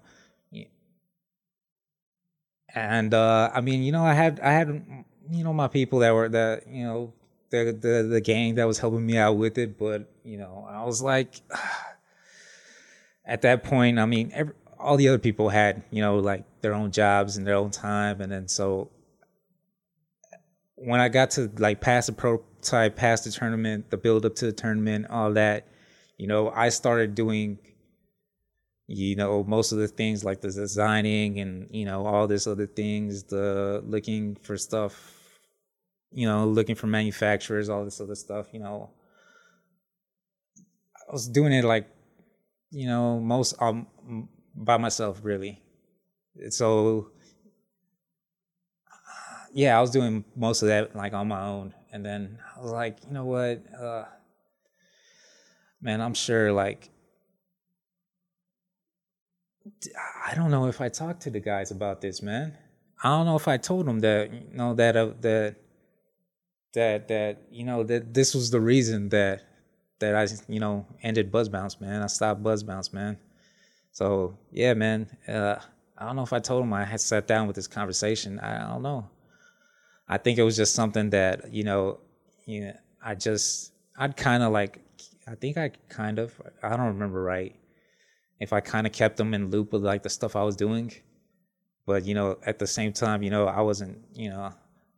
and uh, I mean, you know, I had I had you know my people that were that you know the the the gang that was helping me out with it, but you know, I was like, *sighs* at that point, I mean, every, all the other people had you know like their own jobs and their own time, and then so when I got to like pass the prototype, pass the tournament, the build up to the tournament, all that, you know, I started doing you know most of the things like the designing and you know all this other things the looking for stuff you know looking for manufacturers all this other stuff you know. I was doing it like you know most um by myself really. So yeah i was doing most of that like on my own. And then i was like you know what? Uh man i'm sure like I don't know if I talked to the guys about this, man. I don't know if I told them that you know that uh, that that that you know that this was the reason that that I you know ended Buzz Bounce, man. I stopped Buzz Bounce, man. So yeah, man. Uh, I don't know if I told him I had sat down with this conversation. I, I don't know. I think it was just something that you know, you know, I just I'd kind of like I think I kind of I don't remember right if I kind of kept them in loop with like the stuff I was doing. But you know, at the same time, you know, I wasn't, you know,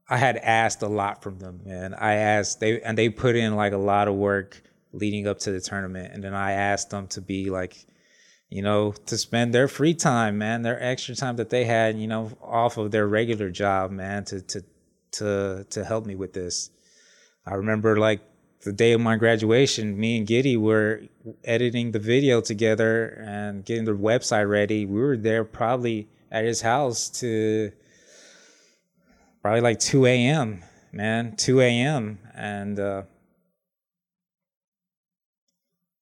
I had asked a lot from them, man. I asked they and they put in like a lot of work leading up to the tournament, and then I asked them to be like, you know, to spend their free time, man, their extra time that they had, you know, off of their regular job, man, to to to to help me with this. I remember like the day of my graduation, me and Giddy were editing the video together and getting the website ready. We were there probably at his house to probably like 2 a.m., man, 2 a.m. And uh,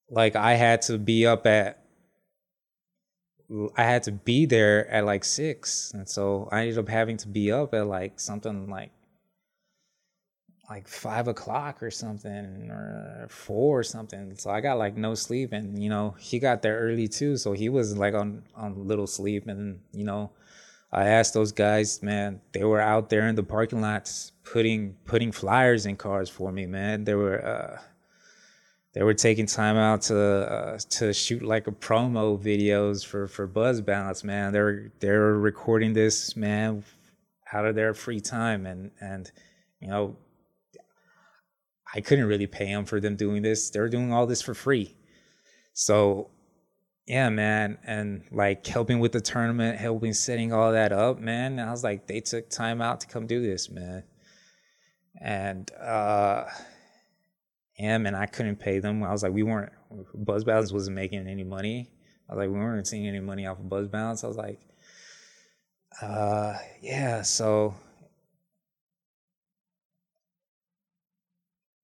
like I had to be up at, I had to be there at like six. And so I ended up having to be up at like something like like five o'clock or something or four or something. So I got like no sleep and you know, he got there early too. So he was like on, on little sleep and you know, I asked those guys, man, they were out there in the parking lots putting putting flyers in cars for me, man. They were uh, they were taking time out to uh, to shoot like a promo videos for for Buzz Bounce, man. They're they're recording this, man, out of their free time, and and you know, I couldn't really pay them for them doing this. They're doing all this for free, so yeah, man, and like helping with the tournament, helping setting all that up, man. I was like, they took time out to come do this, man, and. uh him and I couldn't pay them. I was like, we weren't Buzz Bounce wasn't making any money. I was like, we weren't seeing any money off of Buzz Bounce. I was like, uh, yeah. So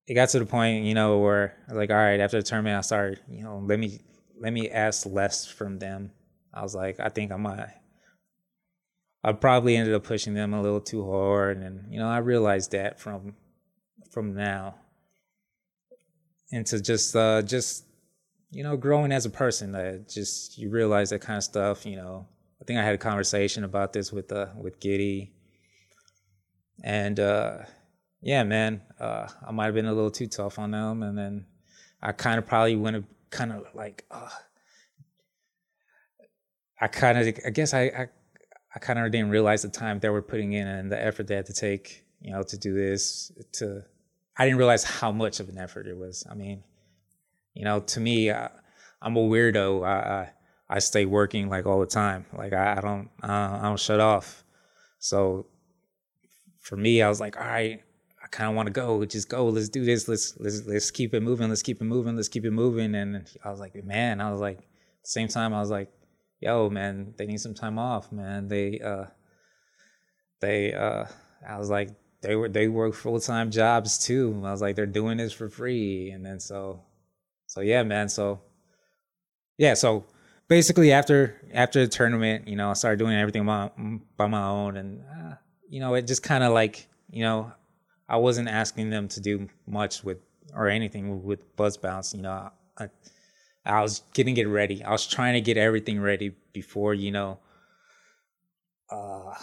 it got to the point, you know, where I was like, all right, after the tournament, I started, you know, let me let me ask less from them. I was like, I think I might. I probably ended up pushing them a little too hard, and you know, I realized that from from now into just uh just you know growing as a person uh, just you realize that kind of stuff you know i think i had a conversation about this with uh with giddy and uh yeah man uh i might have been a little too tough on them and then i kind of probably went kind of like uh i kind of i guess i i, I kind of didn't realize the time they were putting in and the effort they had to take you know to do this to I didn't realize how much of an effort it was. I mean, you know, to me, I, am a weirdo. I, I, I stay working like all the time. Like I, I don't uh, I don't shut off. So for me, I was like, all right, kind of want to go. Just go. Let's do this. Let's let's let's keep it moving. Let's keep it moving. Let's keep it moving. And I was like, man, I was like, same time, I was like, yo, man, they need some time off, man. They uh, they uh, I was like, they were they work full time jobs too. I was like, they're doing this for free, and then so, so yeah, man. So, yeah, so basically after after the tournament, you know, I started doing everything by, by my own, and uh, you know, it just kind of like you know, I wasn't asking them to do much with or anything with Buzz Bounce. You know, I, I was getting it ready. I was trying to get everything ready before you know. Uh,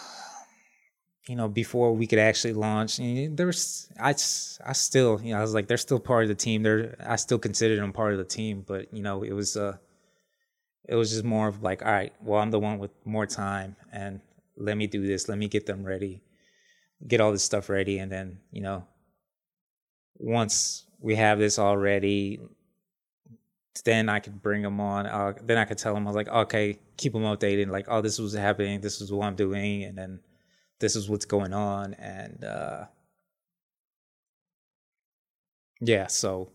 you know, before we could actually launch, And there's I I still, you know, I was like, they're still part of the team. They're I still consider them part of the team, but you know, it was uh, it was just more of like, all right, well, I'm the one with more time, and let me do this. Let me get them ready, get all this stuff ready, and then you know, once we have this all ready, then I could bring them on. Uh, then I could tell them, I was like, okay, keep them updated. Like, oh, this was happening. This is what I'm doing, and then this is what's going on and uh yeah so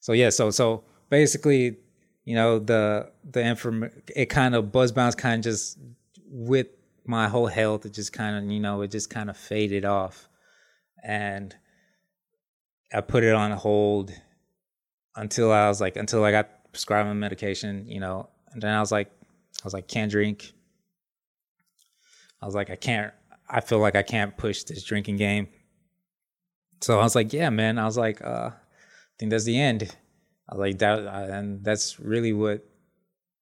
so yeah so so basically you know the the inform it kind of buzz bounce kind of just with my whole health it just kind of you know it just kind of faded off and i put it on hold until i was like until i got prescribed my medication you know and then i was like i was like can't drink I was like, I can't, I feel like I can't push this drinking game. So I was like, yeah, man. I was like, uh, I think that's the end. I was like, that, uh, and that's really what,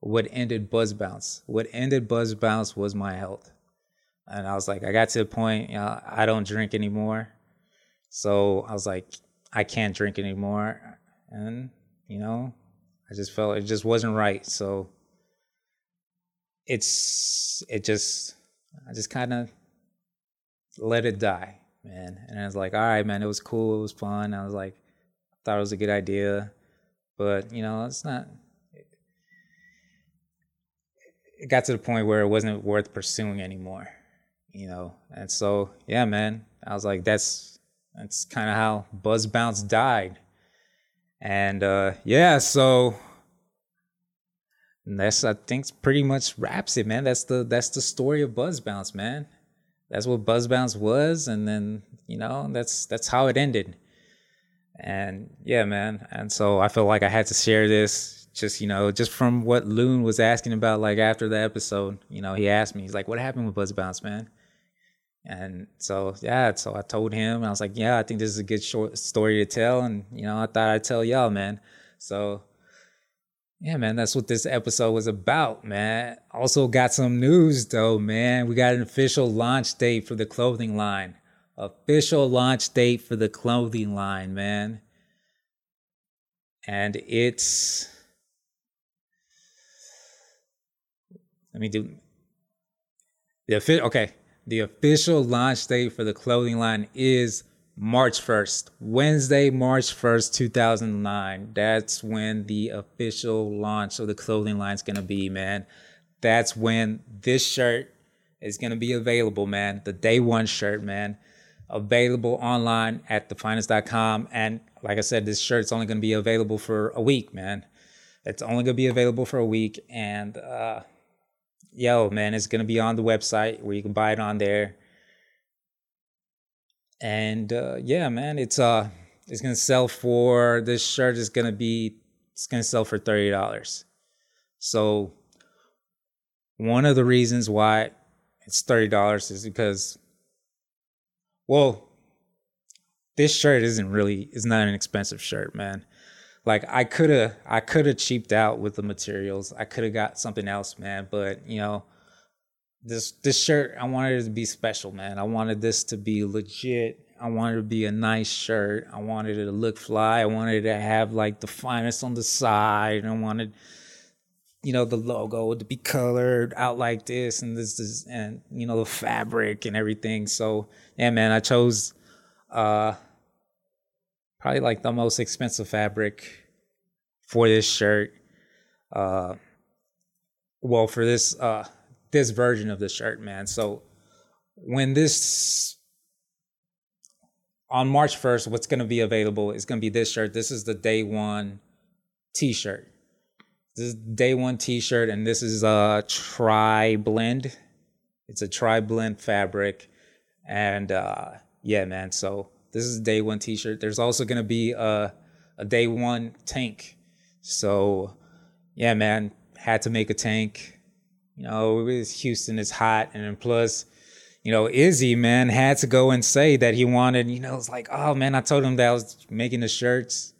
what ended Buzz Bounce. What ended Buzz Bounce was my health. And I was like, I got to the point, you know, I don't drink anymore. So I was like, I can't drink anymore. And, you know, I just felt it just wasn't right. So it's, it just, I just kind of let it die, man. And I was like, all right, man, it was cool, it was fun. I was like, I thought it was a good idea, but you know, it's not. It got to the point where it wasn't worth pursuing anymore, you know. And so, yeah, man, I was like, that's that's kind of how Buzz Bounce died. And uh, yeah, so that's I think pretty much wraps it, man. That's the that's the story of Buzz Bounce, man. That's what Buzz Bounce was, and then you know that's that's how it ended. And yeah, man. And so I feel like I had to share this, just you know, just from what Loon was asking about, like after the episode. You know, he asked me, he's like, "What happened with Buzz Bounce, man?" And so yeah, so I told him, I was like, "Yeah, I think this is a good short story to tell," and you know, I thought I'd tell y'all, man. So yeah, man, that's what this episode was about, man. Also got some news though, man. We got an official launch date for the clothing line. Official launch date for the clothing line, man. And it's let me do the okay. The official launch date for the clothing line is March 1st, Wednesday, March 1st, 2009. That's when the official launch of the clothing line is going to be, man. That's when this shirt is going to be available, man. The day one shirt, man. Available online at thefinest.com. And like I said, this shirt's only going to be available for a week, man. It's only going to be available for a week. And, uh, yo, man, it's to be on the website where you can buy it on there and uh, yeah, man, it's uh, it's gonna sell for this shirt is gonna be it's gonna sell for thirty dollars. So one of the reasons why it's thirty dollars is because, well, this shirt isn't really it's not an expensive shirt, man. Like I could have I could have cheaped out with the materials. I could have got something else, man. But you know, this this shirt I wanted it to be special, man. I wanted this to be legit. I wanted it to be a nice shirt. I wanted it to look fly. I wanted it to have like the finest on the side. I wanted you know the logo to be colored out like this and this is and you know the fabric and everything. So yeah, man, I chose uh probably like the most expensive fabric for this shirt. Uh well for this uh this version of the shirt, man. So when this on March 1st, what's going to be available is going to be this shirt. This is the day one t shirt. This is day one t shirt, and this is a tri blend. It's a tri blend fabric. And uh, yeah, man. So this is day one t shirt. There's also going to be a, a day one tank. So yeah, man. Had to make a tank you know, it Houston is hot, and then plus, you know, Izzy man had to go and say that he wanted. You know, it's like, oh man, I told him that I was making the shirts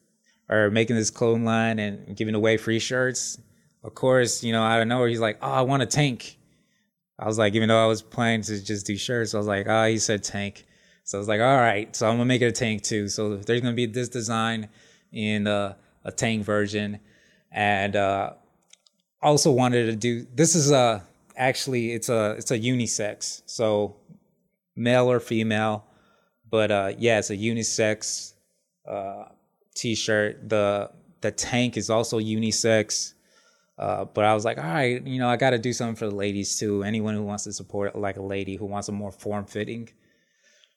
or making this clothing line and giving away free shirts. Of course, you know, out of nowhere, he's like, oh, I want a tank. I was like, even though I was planning to just do shirts, I was like, oh, he said tank. So I was like, all right, so I'm gonna make it a tank too. So there's gonna be this design in uh, a tank version, and uh, also wanted to do this is a actually it's a it's a unisex. So male or female but uh yeah it's a unisex uh t-shirt. The the tank is also unisex. Uh but i was like all right you know i gotta do something for the ladies too. Anyone who wants to support like a lady who wants a more form-fitting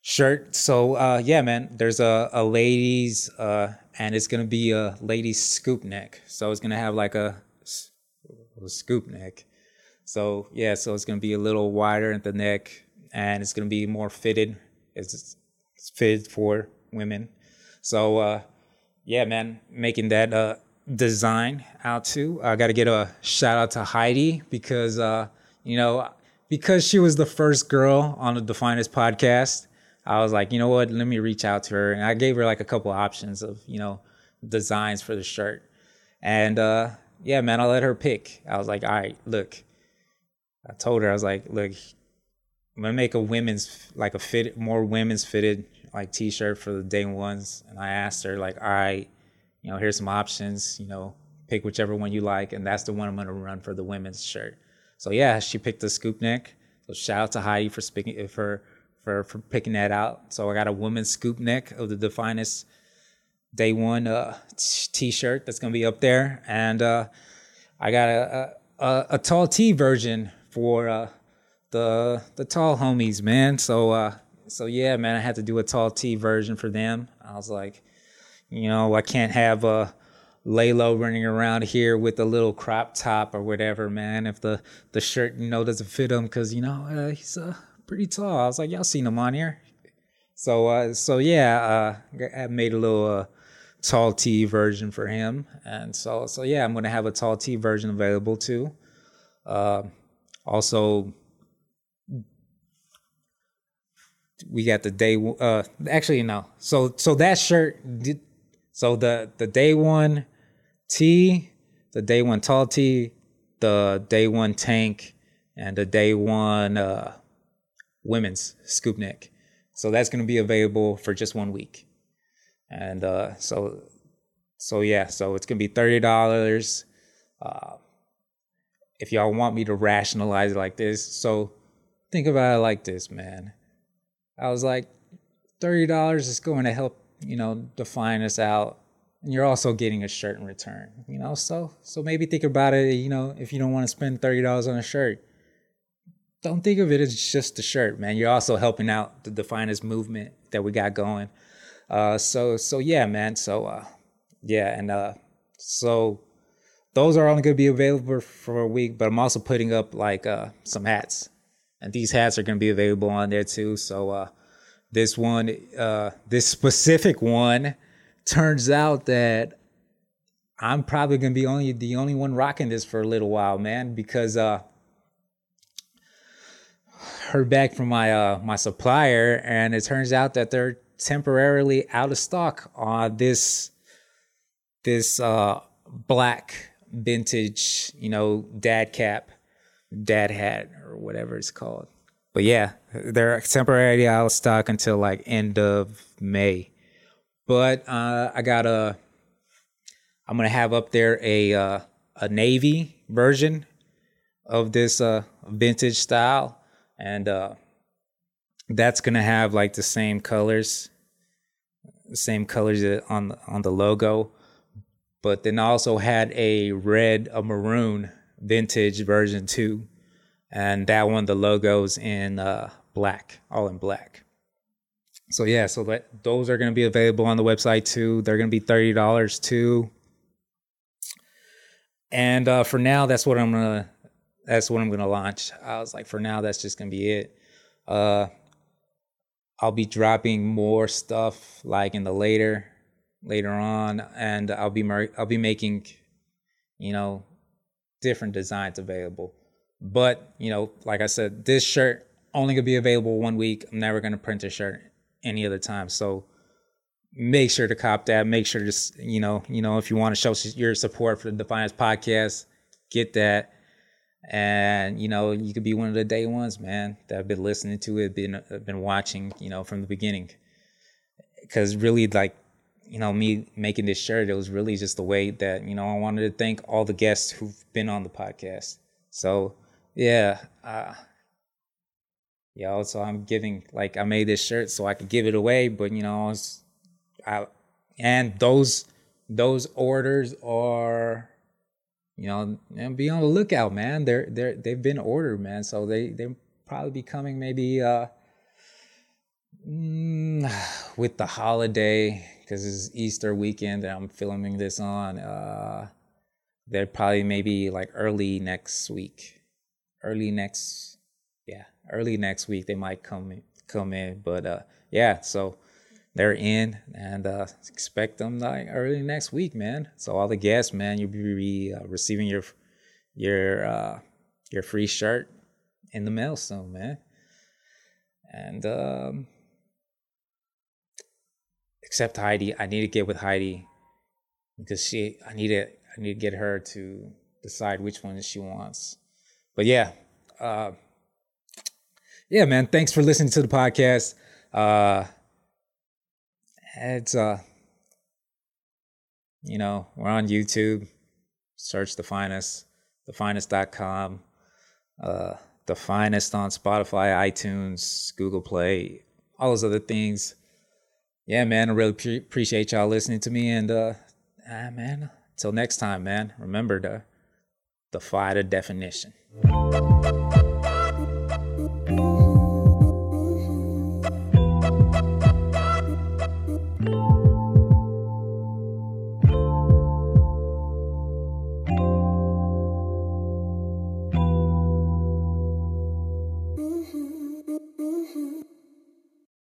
shirt so uh yeah man there's a a ladies uh and it's gonna be a ladies scoop neck so it's gonna have like a a scoop neck. So yeah, so it's gonna be a little wider at the neck, and it's gonna be more fitted. It's, it's fitted for women. So uh, yeah, man, making that uh, design out too. I got to get a shout out to Heidi because uh, you know because she was the first girl on the Definest podcast. I was like, you know what? Let me reach out to her, and I gave her like a couple options of you know designs for the shirt, and uh, yeah, man, I let her pick. I was like, all right, look. I told her, I was like, look, I'm gonna make a women's like a fit more women's fitted like t-shirt for the day ones. And I asked her, like, all right, you know, here's some options, you know, pick whichever one you like, and that's the one I'm gonna run for the women's shirt. So yeah, she picked the scoop neck. So shout out to Heidi for speaking for for for picking that out. So I got a women's scoop neck of the Definest day one uh, t-shirt that's gonna be up there, and uh, I got a, a, a tall T version for uh, the the tall homies, man. So uh, so yeah, man, I had to do a tall T version for them. I was like, you know, I can't have a uh, Laylo running around here with a little crop top or whatever, man. If the the shirt you know doesn't fit him, because you know uh, he's uh, pretty tall. I was like, y'all seen him on here. So uh, so yeah, uh, I made a little uh, tall T version for him. And so, so yeah, I'm to have a tall T version available too. Uh, also, we got the day. Uh, actually, no. So, so that shirt. So the the day one T, the day one tall tee, the day one tank, and the day one uh, women's scoop neck. So that's going to be available for just one week. And uh, so, so yeah, so it's going to be thirty dollars. Uh, if y'all want me to rationalize it like this, so think about it like this, man. I was like, thirty dollars is going to help, you know, define us out, and you're also getting a shirt in return, you know. So, so maybe think about it. You know, if you don't want to spend thirty dollars on a shirt, don't think of it as just a shirt, man. You're also helping out the Definest movement that we got going. Uh, so, so yeah, man. So, uh, yeah, and uh, so those are only going to be available for a week, but I'm also putting up like uh, some hats, and these hats are going to be available on there too. So, uh, this one, uh, this specific one, turns out that I'm probably going to be only the only one rocking this for a little while, man, because uh heard back from my uh my supplier and it turns out that they're temporarily out of stock on this this uh black vintage, you know, dad cap, dad hat or whatever it's called. But yeah, they're temporarily out of stock until like end of May. But uh I got a I'm gonna have up there a uh, a navy version of this uh vintage style and uh that's gonna have like the same colors same colors on the, on the logo. But then I also had a red a maroon vintage version too. And that one the logos in uh black all in black. So yeah so that those are to be available on the website too. They're to be $30 too. And uh for now that's what i'm gonna that's what I'm gonna launch. I was like, for now, that's just gonna be it. Uh, I'll be dropping more stuff like in the later, later on, and I'll be I'll be making, you know, different designs available. But you know, like I said, this shirt only gonna be available one week. I'm never gonna print a shirt any other time. So make sure to cop that. Make sure to you know, you know, if you want to show your support for the Definest podcast, get that and you know you could be one of the day ones man that have been listening to it been uh, been watching you know from the beginning. Because really like you know me making this shirt it was really just the way that you know i wanted to thank all the guests who've been on the podcast. So yeah uh yeah so i'm giving like i made this shirt so i could give it away but you know i was i and those those orders are you know, and be on the lookout, man. They're they're they've been ordered, man. So they they probably be coming maybe uh mm, *sighs* with the holiday because it's Easter weekend that I'm filming this on. Uh, they're probably maybe like early next week, early next, yeah, early next week they might come come in. But uh, yeah, so they're in and uh, expect them like early next week, man. So all the guests, man, you'll be uh, receiving your your uh, your free shirt in the mail soon, man. And um, except Heidi, I need to get with Heidi because she, I need to, I need to get her to decide which one she wants. But yeah, uh, yeah, man. Thanks for listening to the podcast. Uh, it's uh you know we're on youtube. Search the finest the finest.com uh the finest on spotify itunes google play all those other things. Yeah man i really pre- appreciate y'all listening to me and uh ah, man until next time man remember defy the definition